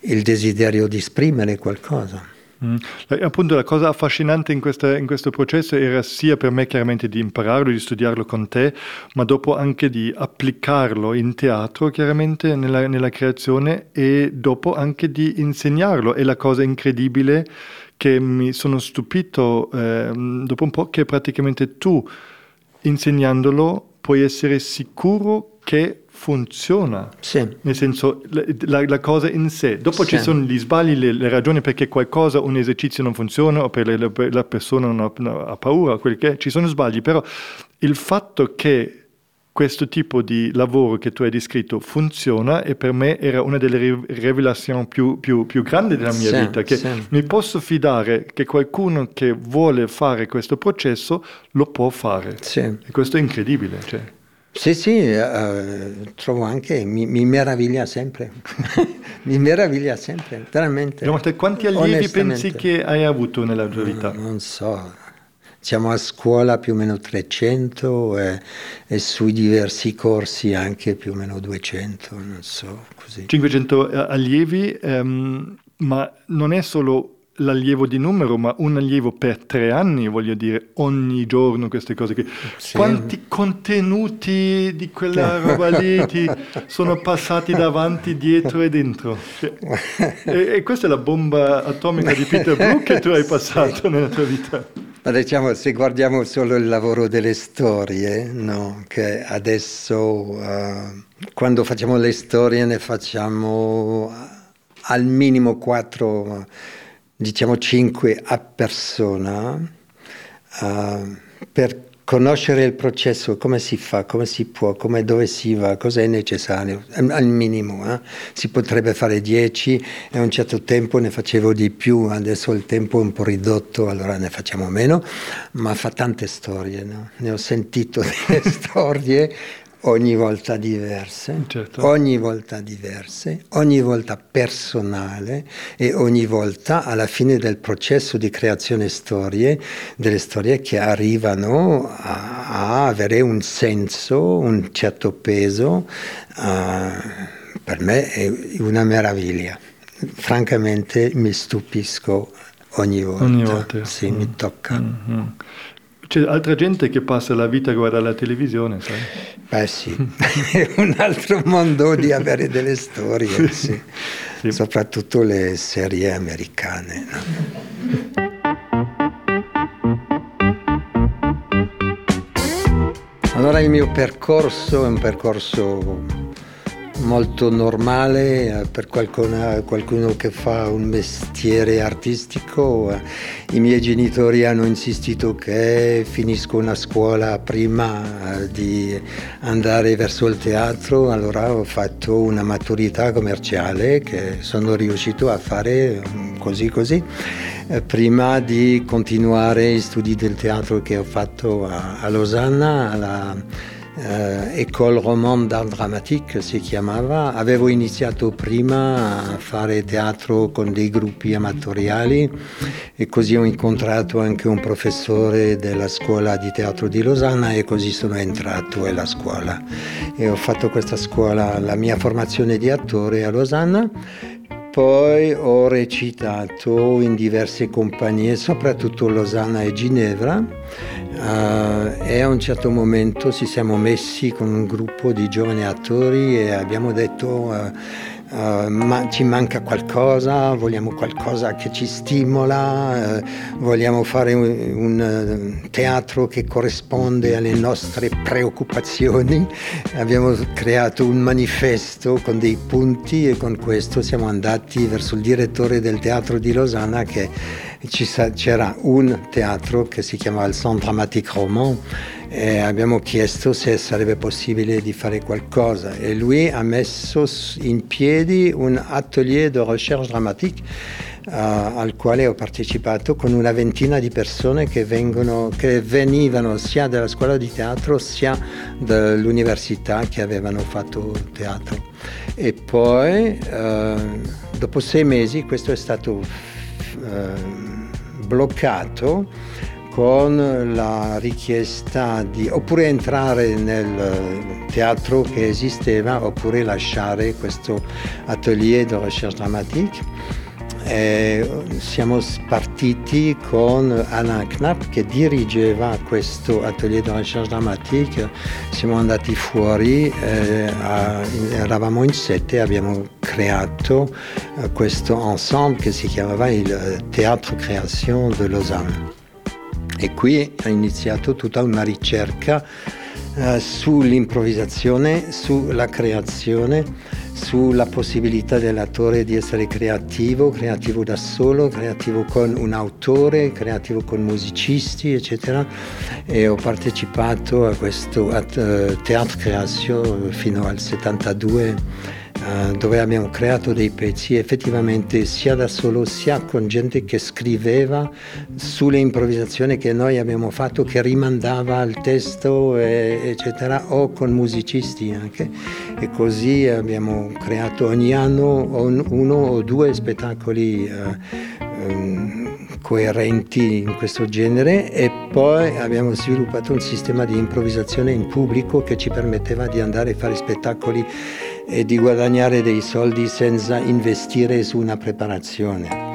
il desiderio di esprimere qualcosa. Mm. Appunto la cosa affascinante in, questa, in, questo processo era sia per me chiaramente di impararlo, di studiarlo con te, ma dopo anche di applicarlo in teatro chiaramente nella, nella creazione e dopo anche di insegnarlo. E la cosa incredibile che mi sono stupito eh, dopo un po' che praticamente tu insegnandolo puoi essere sicuro che funziona. Sì. Nel senso, la, la, cosa in sé. Dopo sì. ci sono gli sbagli, le, le, ragioni perché qualcosa, un esercizio non funziona o perché la, la persona non ha, ha paura, quel che è. Ci sono sbagli, però il fatto che questo tipo di lavoro che tu hai descritto funziona e per me era una delle rivelazioni più, più, più grandi della mia sì, vita, che sì. mi posso fidare che qualcuno che vuole fare questo processo lo può fare. Sì. E questo è incredibile. Cioè. Sì, sì, uh, trovo anche, mi, mi meraviglia sempre, mi meraviglia sempre, veramente. Quanti allievi pensi che hai avuto nella tua vita? Non, non so, siamo a scuola più o meno 300 e, e, sui diversi corsi anche più o meno 200, non so, così. 500 eh, allievi, um, ma non è solo l'allievo di numero, ma un allievo per tre anni, voglio dire, ogni giorno queste cose. Che... Sì. Quanti contenuti di quella roba lì ti sono passati davanti, dietro e dentro? Cioè, e, e, questa è la bomba atomica di Peter Brook che tu hai passato nella tua vita. Ma diciamo, se guardiamo solo il lavoro delle storie, no? che adesso uh, quando facciamo le storie ne facciamo al minimo quattro diciamo 5 a persona uh, per conoscere il processo, come si fa, come si può, come, dove si va, cosa è necessario, al minimo. Eh? Si potrebbe fare 10 e a un certo tempo ne facevo di più, adesso il tempo è un po' ridotto, allora ne facciamo meno, ma fa tante storie, no? ne ho sentito delle storie ogni volta diverse, certo. ogni volta diverse, ogni volta personale e ogni volta alla fine del processo di creazione storie, delle storie che arrivano a, a avere un senso, un certo peso, uh, per me è una meraviglia. Francamente mi stupisco ogni volta, ogni volta. Sì, mm. mi tocca. Mm-hmm. C'è altra gente che passa la vita a guardare la televisione, sai? Beh sì, è un altro mondo di avere delle storie, sì. Sì. Soprattutto le serie americane. No? Allora il mio percorso è un percorso molto normale eh, per qualcuno, qualcuno, che fa un mestiere artistico. Eh, I miei genitori hanno insistito che finisco una scuola prima eh, di andare verso il teatro, allora ho fatto una maturità commerciale che sono riuscito a fare mm, così così prima di continuare gli studi del teatro che ho fatto a, a Losanna alla eh, École Romande d'Art Dramatique si chiamava, avevo iniziato prima a fare teatro con dei gruppi amatoriali e così ho incontrato anche un professore della scuola di teatro di Losanna e così sono entrato alla scuola. E ho fatto questa scuola, la mia formazione di attore a Losanna. Poi ho recitato in diverse compagnie, soprattutto Losanna e Ginevra, uh, e a un certo momento ci siamo messi con un gruppo di giovani attori e abbiamo detto uh, Uh, ma ci manca qualcosa, vogliamo qualcosa che ci stimola, uh, vogliamo fare un, un uh, teatro che corrisponde alle nostre preoccupazioni. Abbiamo creato un manifesto con dei punti e con questo siamo andati verso il direttore del teatro di Losanna che c'era un teatro che si chiamava il Centre Dramatique Roman e abbiamo chiesto se sarebbe possibile di fare qualcosa e lui ha messo in piedi un atelier de recherche dramatique uh, al quale ho partecipato con una ventina di persone che, vengono, che venivano sia dalla scuola di teatro sia dall'università che avevano fatto teatro. E poi uh, dopo sei mesi questo è stato uh, bloccato con la richiesta di oppure entrare nel teatro che esisteva oppure lasciare questo atelier de recherche dramatique. E siamo partiti con Alain Knapp che dirigeva questo atelier de recherche dramatique, siamo andati fuori, eh, a, eravamo in sette abbiamo creato eh, questo ensemble che si chiamava il Théâtre Création de Lausanne. E qui ha iniziato tutta una ricerca uh, sull'improvvisazione, sulla creazione, sulla possibilità dell'attore di essere creativo, creativo da solo, creativo con un autore, creativo con musicisti, eccetera. E ho partecipato a questo uh, Teatro Creation fino al 72 eh, dove abbiamo creato dei pezzi effettivamente sia da solo sia con gente che scriveva sulle improvvisazioni che noi abbiamo fatto, che rimandava al testo, e, eccetera, o con musicisti anche. E così abbiamo creato ogni anno uno o due spettacoli. Uh, um, coerenti in questo genere e poi abbiamo sviluppato un sistema di improvvisazione in pubblico che ci permetteva di andare a fare spettacoli e di guadagnare dei soldi senza investire su una preparazione.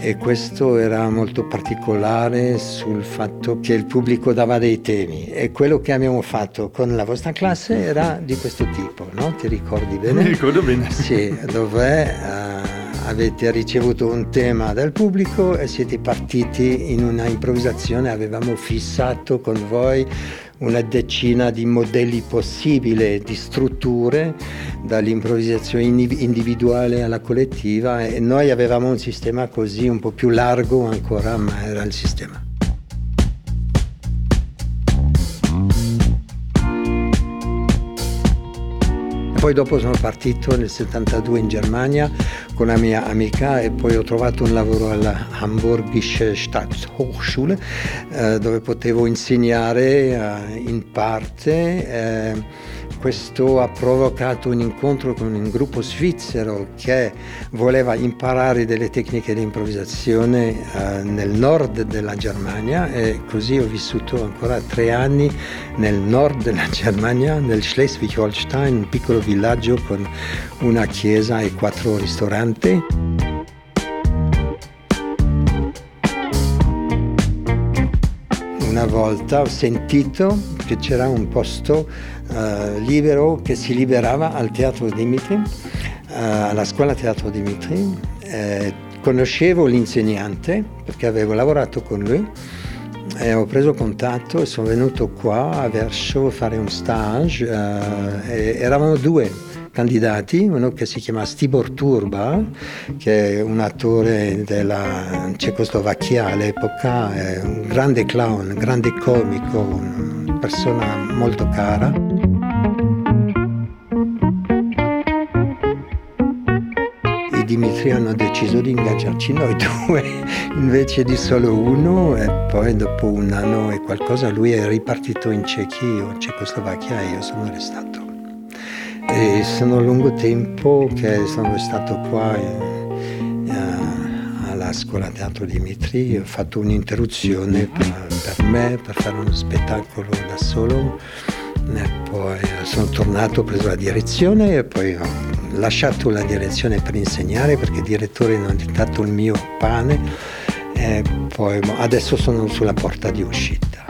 E questo era molto particolare sul fatto che il pubblico dava dei temi e quello che abbiamo fatto con la vostra classe era di questo tipo, no? Ti ricordi bene? Mi ricordo bene. Sì, dove uh, avete ricevuto un tema dal pubblico e siete partiti in una improvvisazione, avevamo fissato con voi una decina di modelli possibili di strutture, dall'improvvisazione individuale alla collettiva e noi avevamo un sistema così un po' più largo ancora, ma era il sistema. Poi dopo sono partito nel 72 in Germania con la mia amica e poi ho trovato un lavoro alla Hamburgische Staatshochschule eh, dove potevo insegnare eh, in parte. Questo ha provocato un incontro con un gruppo svizzero che voleva imparare delle tecniche di improvvisazione eh, nel nord della Germania e così ho vissuto ancora tre anni nel nord della Germania, nel Schleswig-Holstein, un piccolo villaggio con una chiesa e quattro ristoranti. Una volta ho sentito che c'era un posto uh, libero che si liberava al Teatro Dimitri, uh, alla scuola Teatro Dimitri. Eh, conoscevo l'insegnante perché avevo lavorato con lui e ho preso contatto e sono venuto qua a Verso a fare un stage. Uh, eravamo due candidati, uno che si chiama Stibor Turba, che è un attore della Cecoslovacchia all'epoca, un grande clown, un grande comico, una persona molto cara. Dimitri hanno deciso di ingaggiarci noi due invece di solo uno e poi dopo un anno e qualcosa lui è ripartito in Cechia, Cecoslovacchia e io sono restato. E sono lungo tempo che sono stato qua in, uh, alla scuola teatro Dimitri, ho fatto un'interruzione per, per, me, per fare uno spettacolo da solo, e poi sono tornato, ho preso la direzione e poi ho lasciato la direzione per insegnare perché il direttore non è diventato il mio pane e poi adesso sono sulla porta di uscita.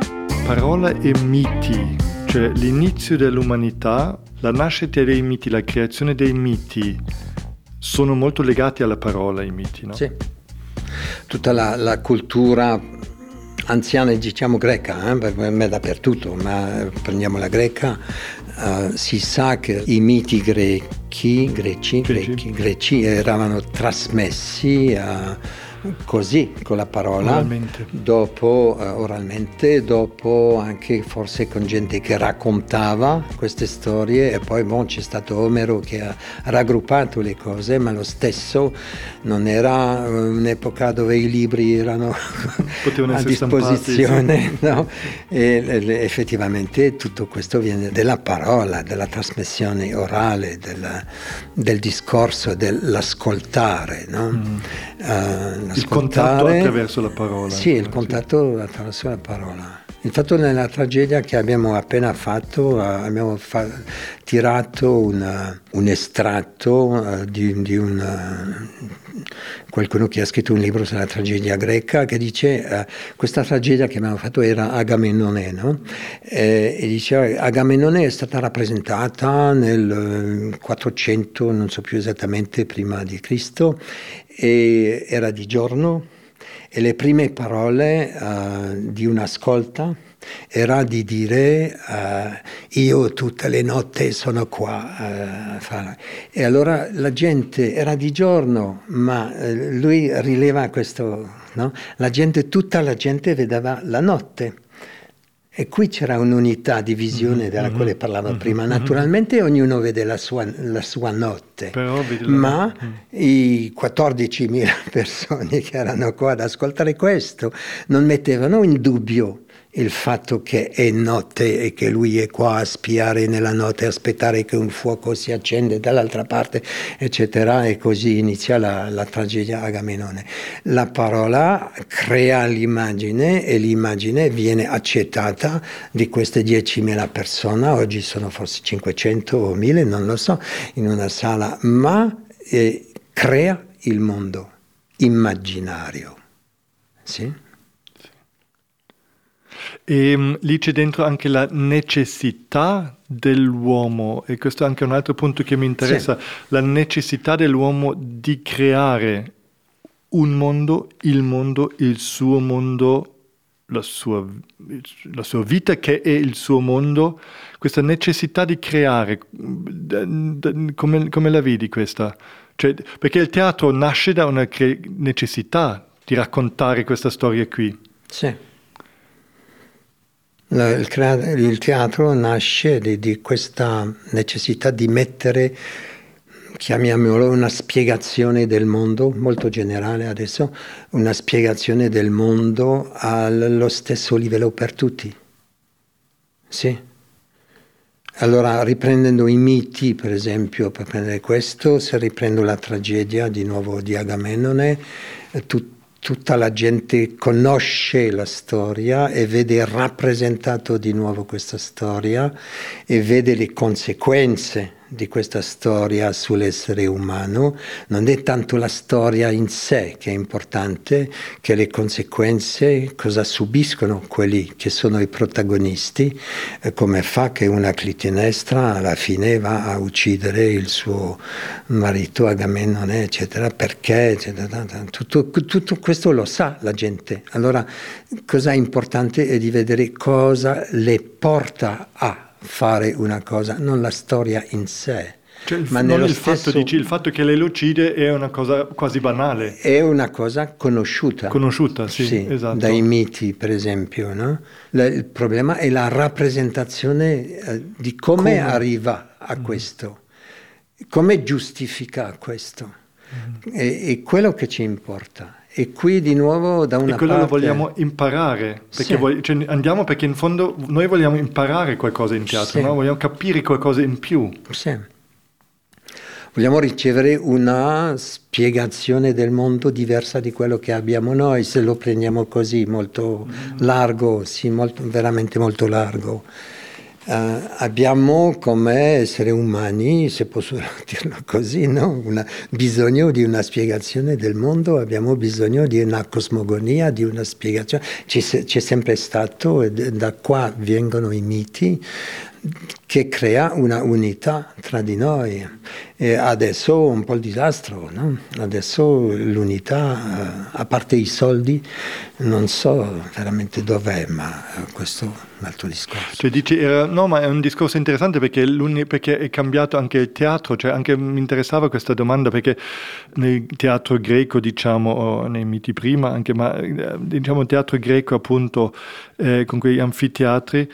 Parola e miti, cioè l'inizio dell'umanità la nascita dei miti, la creazione dei miti sono molto legati alla parola, i miti, no? Sì. Tutta la, la cultura anziana, diciamo greca, eh? per me dappertutto, ma prendiamo la greca, uh, si sa che i miti greci, greci, greci. greci erano trasmessi a... Così con la parola, oralmente. Dopo, uh, oralmente, dopo anche forse con gente che raccontava queste storie e poi bon, c'è stato Omero che ha raggruppato le cose, ma lo stesso non era eh, un'epoca dove i libri erano a disposizione. Stampati, sì. no? e, effettivamente tutto questo viene dalla parola, dalla trasmissione orale, della, del discorso, dell'ascoltare. No? Mm. Il contatto attraverso la parola. Sì, il contatto attraverso la parola. Infatti nella tragedia che abbiamo appena fatto abbiamo fa- tirato una, un estratto uh, di, di una, qualcuno che ha scritto un libro sulla tragedia greca che dice uh, questa tragedia che abbiamo fatto era Agamennone no? e, e diceva Agamennone è stata rappresentata nel 400 non so più esattamente prima di Cristo e era di giorno e le prime parole uh, di una scolta era di dire uh, io tutte le notti sono qua. Uh, e allora la gente era di giorno, ma lui rileva questo, no? la gente, tutta la gente vedeva la notte. E qui c'era un'unità di visione mm-hmm, della quale parlavo mm-hmm, prima. Naturalmente ognuno vede la sua, la sua notte, ma mm. i 14.000 persone che erano qua ad ascoltare questo non mettevano in dubbio il fatto che è notte e che lui è qua a spiare nella notte, aspettare che un fuoco si accende dall'altra parte, eccetera, e così inizia la, la tragedia Agamenone. La parola crea l'immagine e l'immagine viene accettata di queste 10.000 persone, oggi sono forse 500 o 1000, non lo so, in una sala, ma eh, crea il mondo immaginario. Sì? E um, lì c'è dentro anche la necessità dell'uomo, e questo è anche un altro punto che mi interessa, sì. la necessità dell'uomo di creare un mondo, il mondo, il suo mondo, la sua, la sua vita che è il suo mondo, questa necessità di creare, come, come la vedi questa? Cioè, perché il teatro nasce da una necessità di raccontare questa storia qui. Sì. Il teatro nasce di, di questa necessità di mettere chiamiamolo una spiegazione del mondo, molto generale adesso, una spiegazione del mondo allo stesso livello per tutti. Sì. Allora, riprendendo i miti, per esempio, per prendere questo, se riprendo la tragedia di nuovo di Agamennone, tutto tutta la gente conosce la storia e vede rappresentato di nuovo questa storia e vede le conseguenze di questa storia sull'essere umano non è tanto la storia in sé che è importante, che le conseguenze, cosa subiscono quelli che sono i protagonisti, eh, come fa che una clitinestra alla fine va a uccidere il suo marito Agamennone, eccetera, perché, eccetera, tutto, tutto questo lo sa la gente. Allora, cosa è importante è di vedere cosa le porta a fare una cosa, non la storia in sé. Cioè, ma non il, stesso... fatto, dici, il fatto che lei lo uccide è una cosa quasi banale. È una cosa conosciuta. Conosciuta, sì, sì esatto. Dai miti, per esempio. No? il problema è la rappresentazione eh, di come, come, arriva a mm. questo, come giustifica questo. Mm. È, è quello che ci importa. E qui di nuovo da una parte... E quello parte... lo vogliamo imparare, perché sì. voglio, cioè, andiamo perché in fondo noi vogliamo imparare qualcosa in teatro, sì. no? vogliamo capire qualcosa in più. Sì. Vogliamo ricevere una spiegazione del mondo diversa di quello che abbiamo noi, se lo prendiamo così, molto mm. largo, sì, molto, veramente molto largo. Uh, abbiamo come esseri umani, se posso dirlo così, no? una, bisogno di una spiegazione del mondo, abbiamo bisogno di una cosmogonia, di una spiegazione. C'è, sempre stato, e da qua vengono i miti, che crea una unità tra di noi. E adesso un po' il disastro, no? adesso l'unità, a parte i soldi, non so veramente dov'è, ma questo è un altro discorso. Cioè dici, era, no, ma è un discorso interessante perché, perché, è cambiato anche il teatro, cioè anche mi interessava questa domanda perché nel teatro greco, diciamo, nei miti prima, anche, ma eh, diciamo teatro greco appunto eh, con quegli anfiteatri,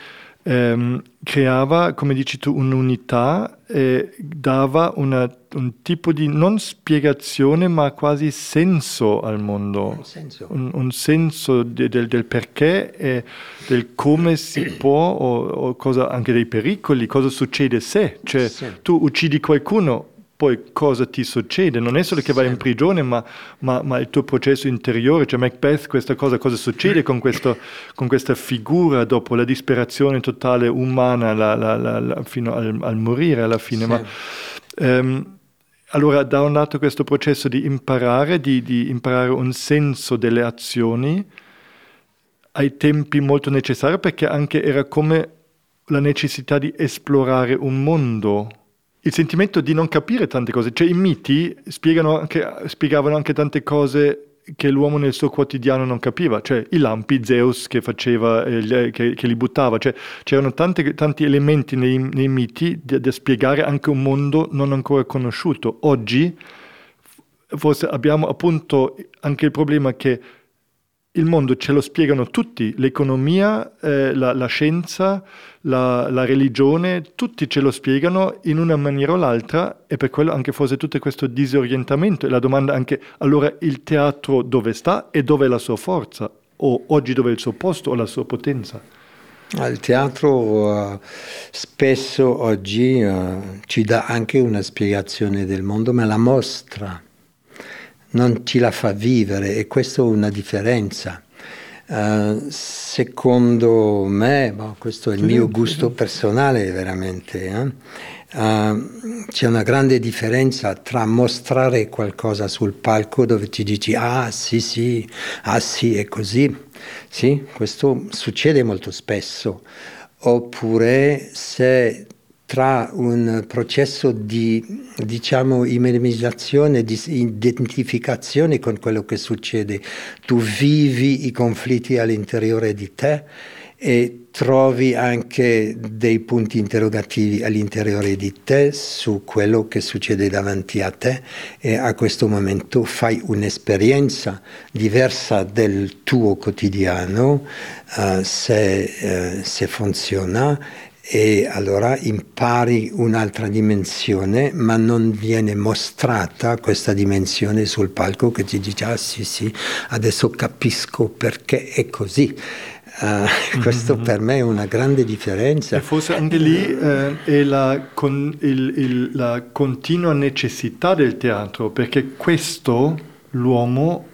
ehm, creava, come dici tu, un'unità e dava una, un tipo di non spiegazione ma quasi senso al mondo, un senso, un, un senso de, del, del, perché e del come si può o, o cosa, anche dei pericoli, cosa succede se, cioè sì. tu uccidi qualcuno poi cosa ti succede? Non è solo che vai in prigione, ma, ma, ma, il tuo processo interiore, cioè Macbeth, questa cosa, cosa succede con, questo, con questa figura dopo la disperazione totale umana la, la, la, fino al, al, morire alla fine. Sì. Ma, um, allora, da un lato questo processo di imparare, di, di imparare un senso delle azioni, ai tempi molto necessario perché anche era come la necessità di esplorare un mondo il sentimento di non capire tante cose. Cioè i miti anche, spiegavano anche tante cose che l'uomo nel suo quotidiano non capiva, cioè i lampi, Zeus che faceva, eh, che, che, li buttava, cioè, c'erano tanti, tanti elementi nei, nei miti da spiegare anche un mondo non ancora conosciuto. Oggi forse abbiamo appunto anche il problema che il mondo ce lo spiegano tutti, l'economia, eh, la, la, scienza, la, la, religione, tutti ce lo spiegano in una maniera o l'altra e per quello anche forse tutto questo disorientamento e la domanda anche allora il teatro dove sta e dove è la sua forza o oggi dove è il suo posto o la sua potenza. Il teatro uh, spesso oggi uh, ci dà anche una spiegazione del mondo, ma la mostra non ci la fa vivere e questa è una differenza. Uh, secondo me, boh, questo è il mio gusto personale veramente, eh? uh, c'è una grande differenza tra mostrare qualcosa sul palco dove ti dici ah sì sì, ah sì è così, sì, questo succede molto spesso, oppure se tra un processo di diciamo immedesimizzazione, di identificazione con quello che succede. Tu vivi i conflitti all'interiore di te e trovi anche dei punti interrogativi all'interiore di te su quello che succede davanti a te e a questo momento fai un'esperienza diversa del tuo quotidiano uh, se, uh, se funziona e allora impari un'altra dimensione, ma non viene mostrata questa dimensione sul palco che ti dice ah sì sì, adesso capisco perché è così. Uh, questo mm-hmm. per me è una grande differenza. E forse anche lì eh, è la, con, il, il, la continua necessità del teatro, perché questo l'uomo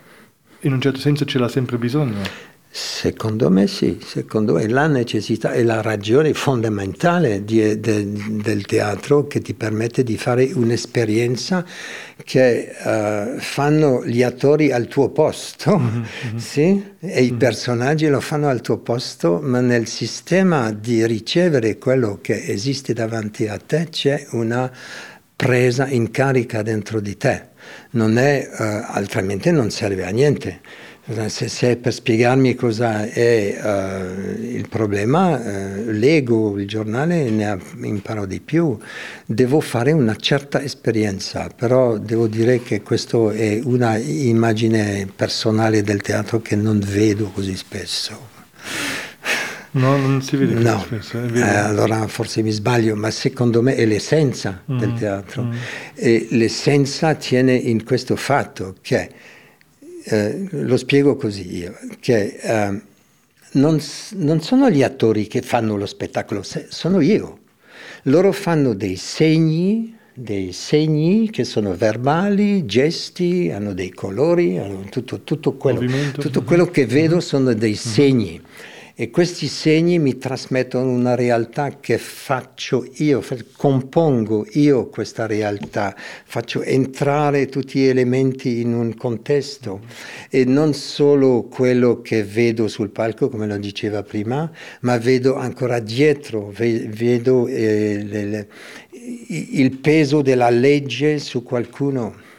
in un certo senso ce l'ha sempre bisogno. Secondo me sì, secondo me la necessità è la ragione fondamentale di, de, del teatro che ti permette di fare un'esperienza che uh, fanno gli attori al tuo posto, mm-hmm. sì? e mm-hmm. i personaggi lo fanno al tuo posto, ma nel sistema di ricevere quello che esiste davanti a te c'è una presa in carica dentro di te, non è, uh, altrimenti non serve a niente. Se, se per spiegarmi cosa è uh, il problema, uh, leggo il giornale e ne imparo di più. Devo fare una certa esperienza, però devo dire che questa è una immagine personale del teatro che non vedo così spesso. No, non si vede no. spesso. Eh, allora forse mi sbaglio, ma secondo me è l'essenza mm, del teatro. Mm. E l'essenza tiene in questo fatto che eh, lo spiego così io, che eh, non, non, sono gli attori che fanno lo spettacolo, sono io. Loro fanno dei segni, dei segni che sono verbali, gesti, hanno dei colori, hanno tutto, tutto, quello, tutto quello, che vedo sono dei segni. E questi segni mi trasmettono una realtà che faccio io, compongo io questa realtà, faccio entrare tutti gli elementi in un contesto. E non solo quello che vedo sul palco, come lo diceva prima, ma vedo ancora dietro, vedo eh, le, le, il peso della legge su qualcuno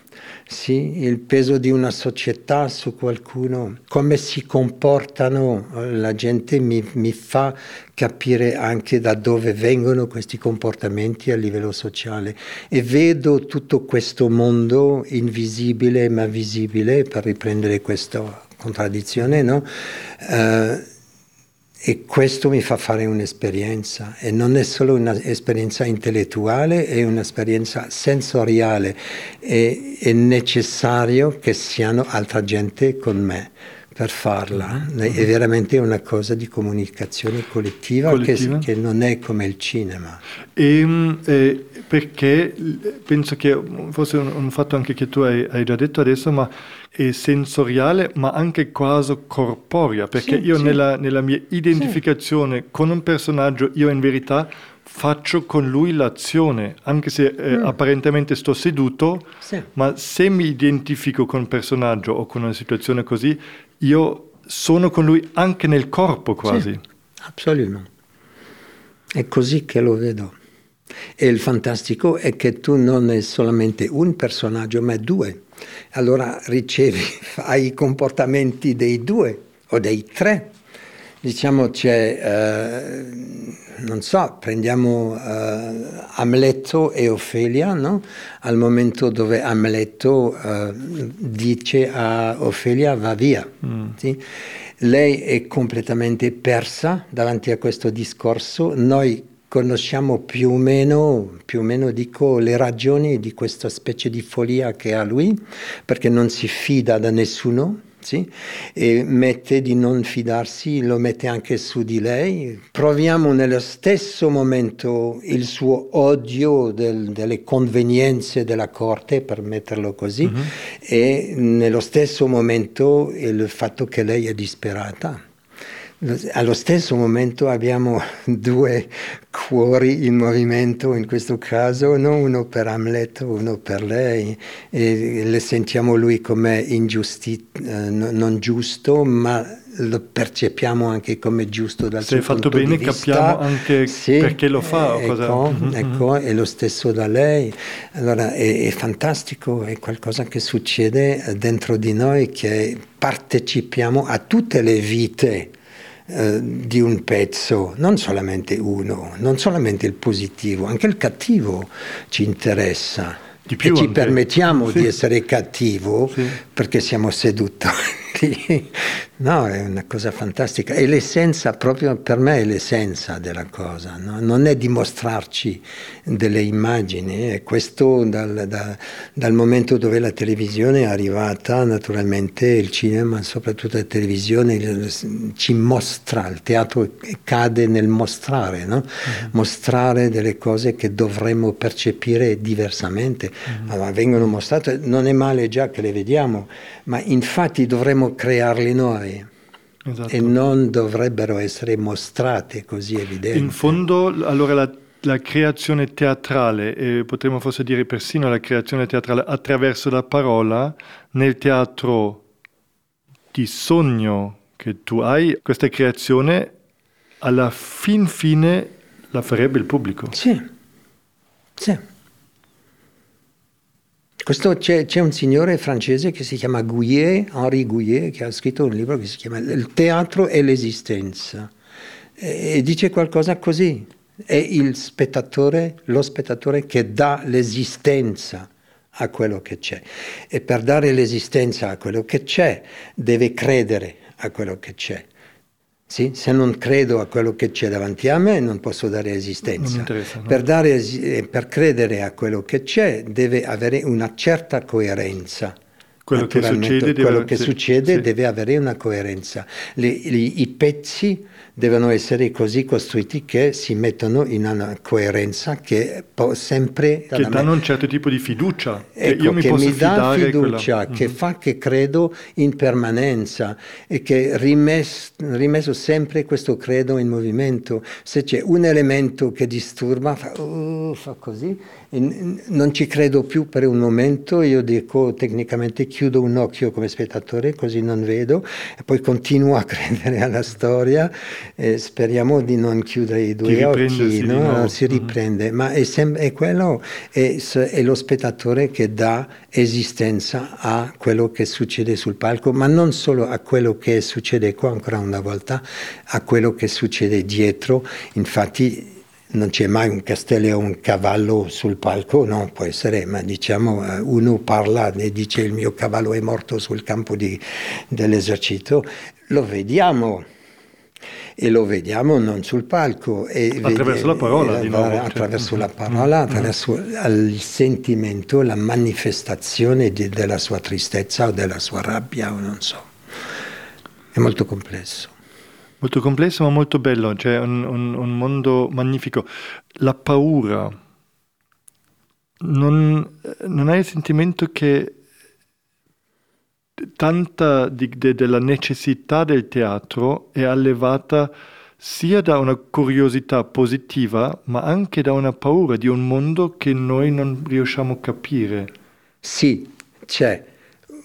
sì, il peso di una società su qualcuno, come si comportano la gente mi, mi, fa capire anche da dove vengono questi comportamenti a livello sociale e vedo tutto questo mondo invisibile ma visibile, per riprendere questa contraddizione, no? Uh, e questo mi fa fare un'esperienza. E non è solo un'esperienza intellettuale, è un'esperienza sensoriale. E è necessario che siano altra gente con me per farla. Mm-hmm. È veramente una cosa di comunicazione collettiva, collettiva. Che, che, non è come il cinema. E, ehm, eh, perché penso che forse un, un fatto anche che tu hai, hai, già detto adesso, ma è sensoriale, ma anche quasi corporea, perché sì, io sì. Nella, nella, mia identificazione sì. con un personaggio, io in verità faccio con lui l'azione, anche se eh, mm. apparentemente sto seduto, ma se mi identifico con un personaggio o con una situazione così, io sono con lui anche nel corpo quasi. Sì, assolutamente. È così che lo vedo. E il fantastico è che tu non è solamente un personaggio, ma due. Allora ricevi, hai i comportamenti dei due o dei tre. Diciamo c'è, eh, non so, prendiamo eh, Amleto e Ofelia, no? al momento dove Amleto eh, dice a Ofelia va via. Mm. Sì? Lei è completamente persa davanti a questo discorso, noi conosciamo più o meno, più o meno dico, le ragioni di questa specie di follia che ha lui, perché non si fida da nessuno sì? e mette di non fidarsi, lo mette anche su di lei. Proviamo nello stesso momento il suo odio del, delle convenienze della corte, per metterlo così, uh-huh. e nello stesso momento il fatto che lei è disperata. Allo stesso momento abbiamo due cuori in movimento in questo caso, no? uno per Hamlet, uno per lei, e le sentiamo lui come ingiusti, eh, non giusto, ma lo percepiamo anche come giusto dal Se suo punto di vista. Se fatto bene capiamo anche sì, perché lo fa. Ecco, cosa... Mm-hmm. ecco, è lo stesso da lei. Allora è, è fantastico, è qualcosa che succede dentro di noi che partecipiamo a tutte le vite eh, di un pezzo, non solamente uno, non solamente il positivo, anche il cattivo ci interessa. Di più e ci anche. permettiamo sì. di essere cattivo sì. perché siamo seduttori. No, è una cosa fantastica. E l'essenza, proprio per me, è l'essenza della cosa. No? Non è dimostrarci delle immagini. E questo dal, da, dal momento dove la televisione è arrivata, naturalmente il cinema, soprattutto la televisione, ci mostra, il teatro cade nel mostrare, no? uh-huh. mostrare delle cose che dovremmo percepire diversamente. Uh-huh. Allora, vengono mostrate, non è male già che le vediamo, ma infatti dovremmo crearli noi esatto. e non dovrebbero essere mostrate così evidenti. In fondo, allora la, la creazione teatrale, e potremmo forse dire persino la creazione teatrale attraverso la parola, nel teatro di sogno che tu hai, questa creazione alla fin fine la farebbe il pubblico. Sì, sì. Questo, c'è, c'è, un signore francese che si chiama Gouillet, Henri Gouillet, che ha scritto un libro che si chiama Il teatro e l'esistenza. E, e dice qualcosa così. È il spettatore, lo spettatore che dà l'esistenza a quello che c'è. E per dare l'esistenza a quello che c'è, deve credere a quello che c'è. Sì? Se non credo a quello che c'è davanti a me non posso dare esistenza. No? Per, dare, eh, per, credere a quello che c'è deve avere una certa coerenza. Quello che succede, quello deve, che sì, succede sì. deve avere una coerenza. Le, le, I pezzi devono essere così costruiti che si mettono in una coerenza che può sempre... Che danno un certo tipo di fiducia. Ecco, che io mi, che posso mi dà quella... fiducia, che mm-hmm. fa che credo in permanenza e che rimes, rimesso sempre questo credo in movimento. Se c'è un elemento che disturba, fa, uh, fa così, non ci credo più per un momento, io dico tecnicamente chiudo un occhio come spettatore così non vedo e poi continuo a credere alla storia e speriamo di non chiudere i due occhi, no? si mm-hmm. riprende, mm-hmm. ma è, sem- è quello, è, è lo spettatore che dà esistenza a quello che succede sul palco, ma non solo a quello che succede qua ancora una volta, a quello che succede dietro, infatti non c'è mai un castello o un cavallo sul palco, no, può essere, ma diciamo eh, uno parla e dice il mio cavallo è morto sul campo di, dell'esercito, lo vediamo e lo vediamo non sul palco. attraverso vede, la parola, eh, di nuovo. Attraverso cioè. la parola, attraverso mm. il sentimento, la manifestazione di, della sua tristezza o della sua rabbia o non so. È molto complesso. Molto complesso ma molto bello, cioè un, un, un mondo magnifico. La paura, non, non hai il sentimento che tanta di, de, della necessità del teatro è allevata sia da una curiosità positiva, ma anche da una paura di un mondo che noi non riusciamo a capire. Sì, c'è.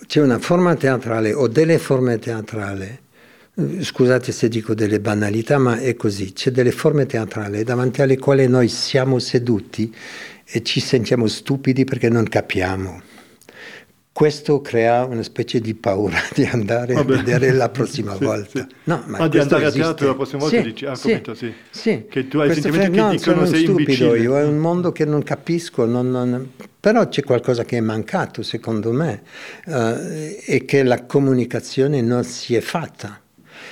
C'è una forma teatrale o delle forme teatrali scusate se dico delle banalità, ma è così, c'è delle forme teatrali davanti alle quali noi siamo seduti e ci sentiamo stupidi perché non capiamo. Questo crea una specie di paura di andare Vabbè. a vedere la prossima sì, volta. Sì. No, ma ah, di andare esiste. a teatro la prossima volta sì, dici, ah, sì, capito, sì. sì. Che tu hai Questo sentimenti che no, dicono sei stupido imbecille. io, è un mondo che non capisco, non, non... però c'è qualcosa che è mancato secondo me uh, e che la comunicazione non si è fatta.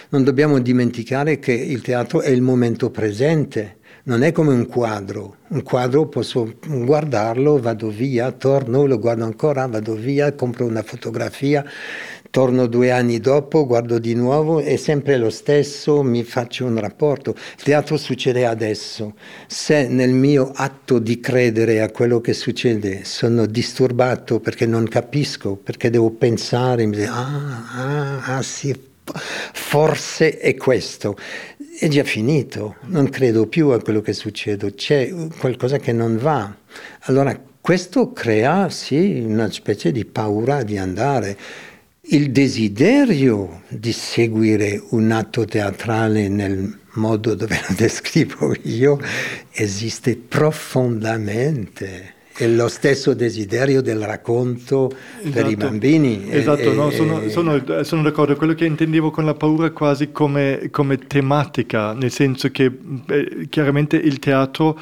Non dobbiamo dimenticare che il teatro è il momento presente non è come un quadro. Un quadro posso guardarlo, vado via, torno, lo guardo ancora, vado via, compro una fotografia, torno due anni dopo, guardo di nuovo, è sempre lo stesso, mi faccio un rapporto. Il teatro succede adesso. Se nel mio atto di credere a quello che succede sono disturbato perché non capisco, perché devo pensare, mi dico, ah, ah, ah sì, forse è questo è già finito, non credo più a quello che succede, c'è qualcosa che non va. Allora questo crea sì una specie di paura di andare. Il desiderio di seguire un atto teatrale nel modo dove lo descrivo io esiste profondamente è lo stesso desiderio del racconto esatto. per i esatto. bambini. Esatto, e, no, sono, sono, sono, d'accordo. Quello che intendevo con la paura quasi come, come tematica, nel senso che eh, chiaramente il teatro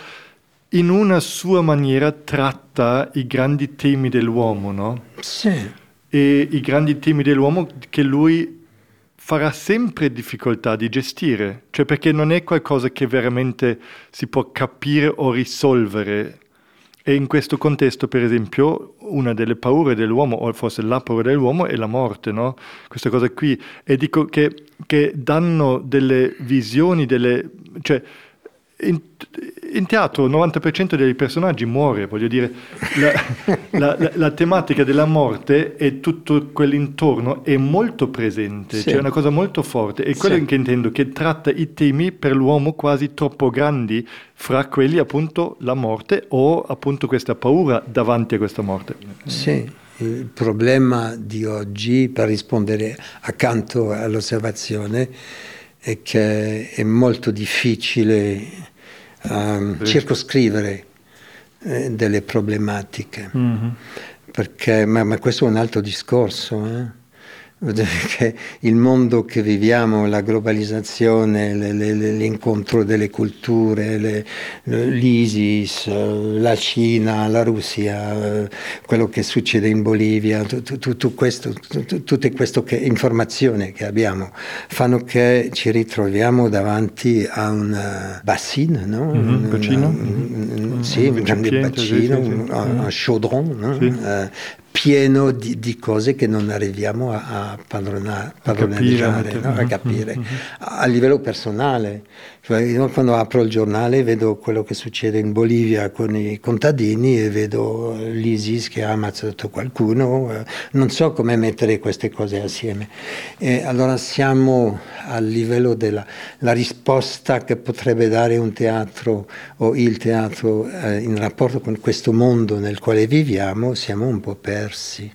in una sua maniera tratta i grandi temi dell'uomo, no? Sì. E i grandi temi dell'uomo che lui farà sempre difficoltà di gestire, cioè perché non è qualcosa che veramente si può capire o risolvere e in questo contesto, per esempio, una delle paure dell'uomo, o forse la paura dell'uomo, è la morte, no? Questa cosa qui. E dico che, che danno delle visioni, delle... Cioè, in, in, teatro il 90% dei personaggi muore, voglio dire, la, la, la, la, tematica della morte e tutto quell'intorno è molto presente, sì. cioè è una cosa molto forte. E quello sì. che intendo, che tratta i temi per l'uomo quasi troppo grandi, fra quelli appunto la morte o appunto questa paura davanti a questa morte. Sì. Il problema di oggi, per rispondere accanto all'osservazione, è che è molto difficile um, circoscrivere eh, delle problematiche. Mm-hmm. Perché, ma, ma, questo è un altro discorso. Eh? che il mondo che viviamo, la globalizzazione, le, le, l'incontro delle culture, l'ISIS, la Cina, la Russia, quello che succede in Bolivia, tutto questo, tutte queste informazioni che abbiamo fanno che ci ritroviamo davanti a un bassino, no? mm-hmm, un bacino? Un, un, sì, un grande bacino, sì, sì, sì. un, un chaudron, no? uh, pieno di, di, cose che non arriviamo a, a padroneggiare, no? a capire. Mm-hmm. A livello personale, cioè, io quando apro il giornale vedo quello che succede in Bolivia con i contadini e vedo l'ISIS che ha ammazzato qualcuno, eh, non so come mettere queste cose assieme. E allora siamo a livello della risposta che potrebbe dare un teatro o il teatro eh, in rapporto con questo mondo nel quale viviamo, siamo un po' persi.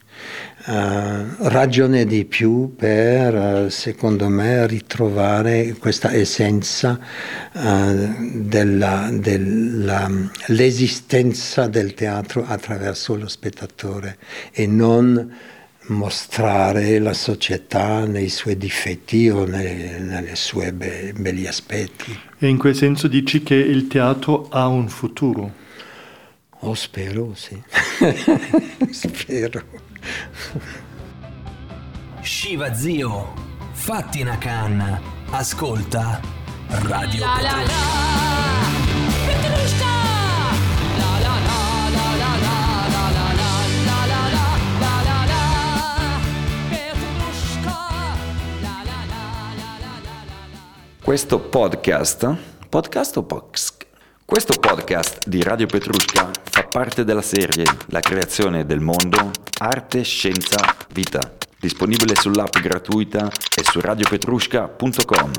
Uh, ragione di più per, uh, secondo me, ritrovare questa essenza dell'esistenza del teatro attraverso lo spettatore e non mostrare la società nei suoi difetti o nelle sue be- belli aspetti. E in quel senso dici che il teatro ha un futuro? Oh, spero, sì. spero. Shiva zio, fatti una canna, ascolta Radio la, la, la. Questo podcast, podcast o box? Questo podcast di Radio Petrushka fa parte della serie La creazione del mondo, arte, scienza, vita, disponibile sull'app gratuita e su radiopetrushka.com.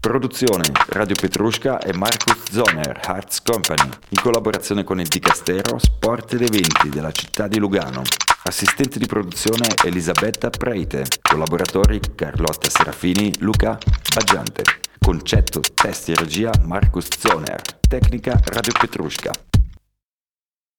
Produzione Radio Petrushka e Marcus Zoner Arts Company, in collaborazione con il Dicastero Sport ed Eventi della città di Lugano. Assistente di produzione Elisabetta Preite. Collaboratori Carlotta Serafini, Luca Baggiante. Concetto, testi e regia Marcus Zoner. Tecnica Radio Petrushka.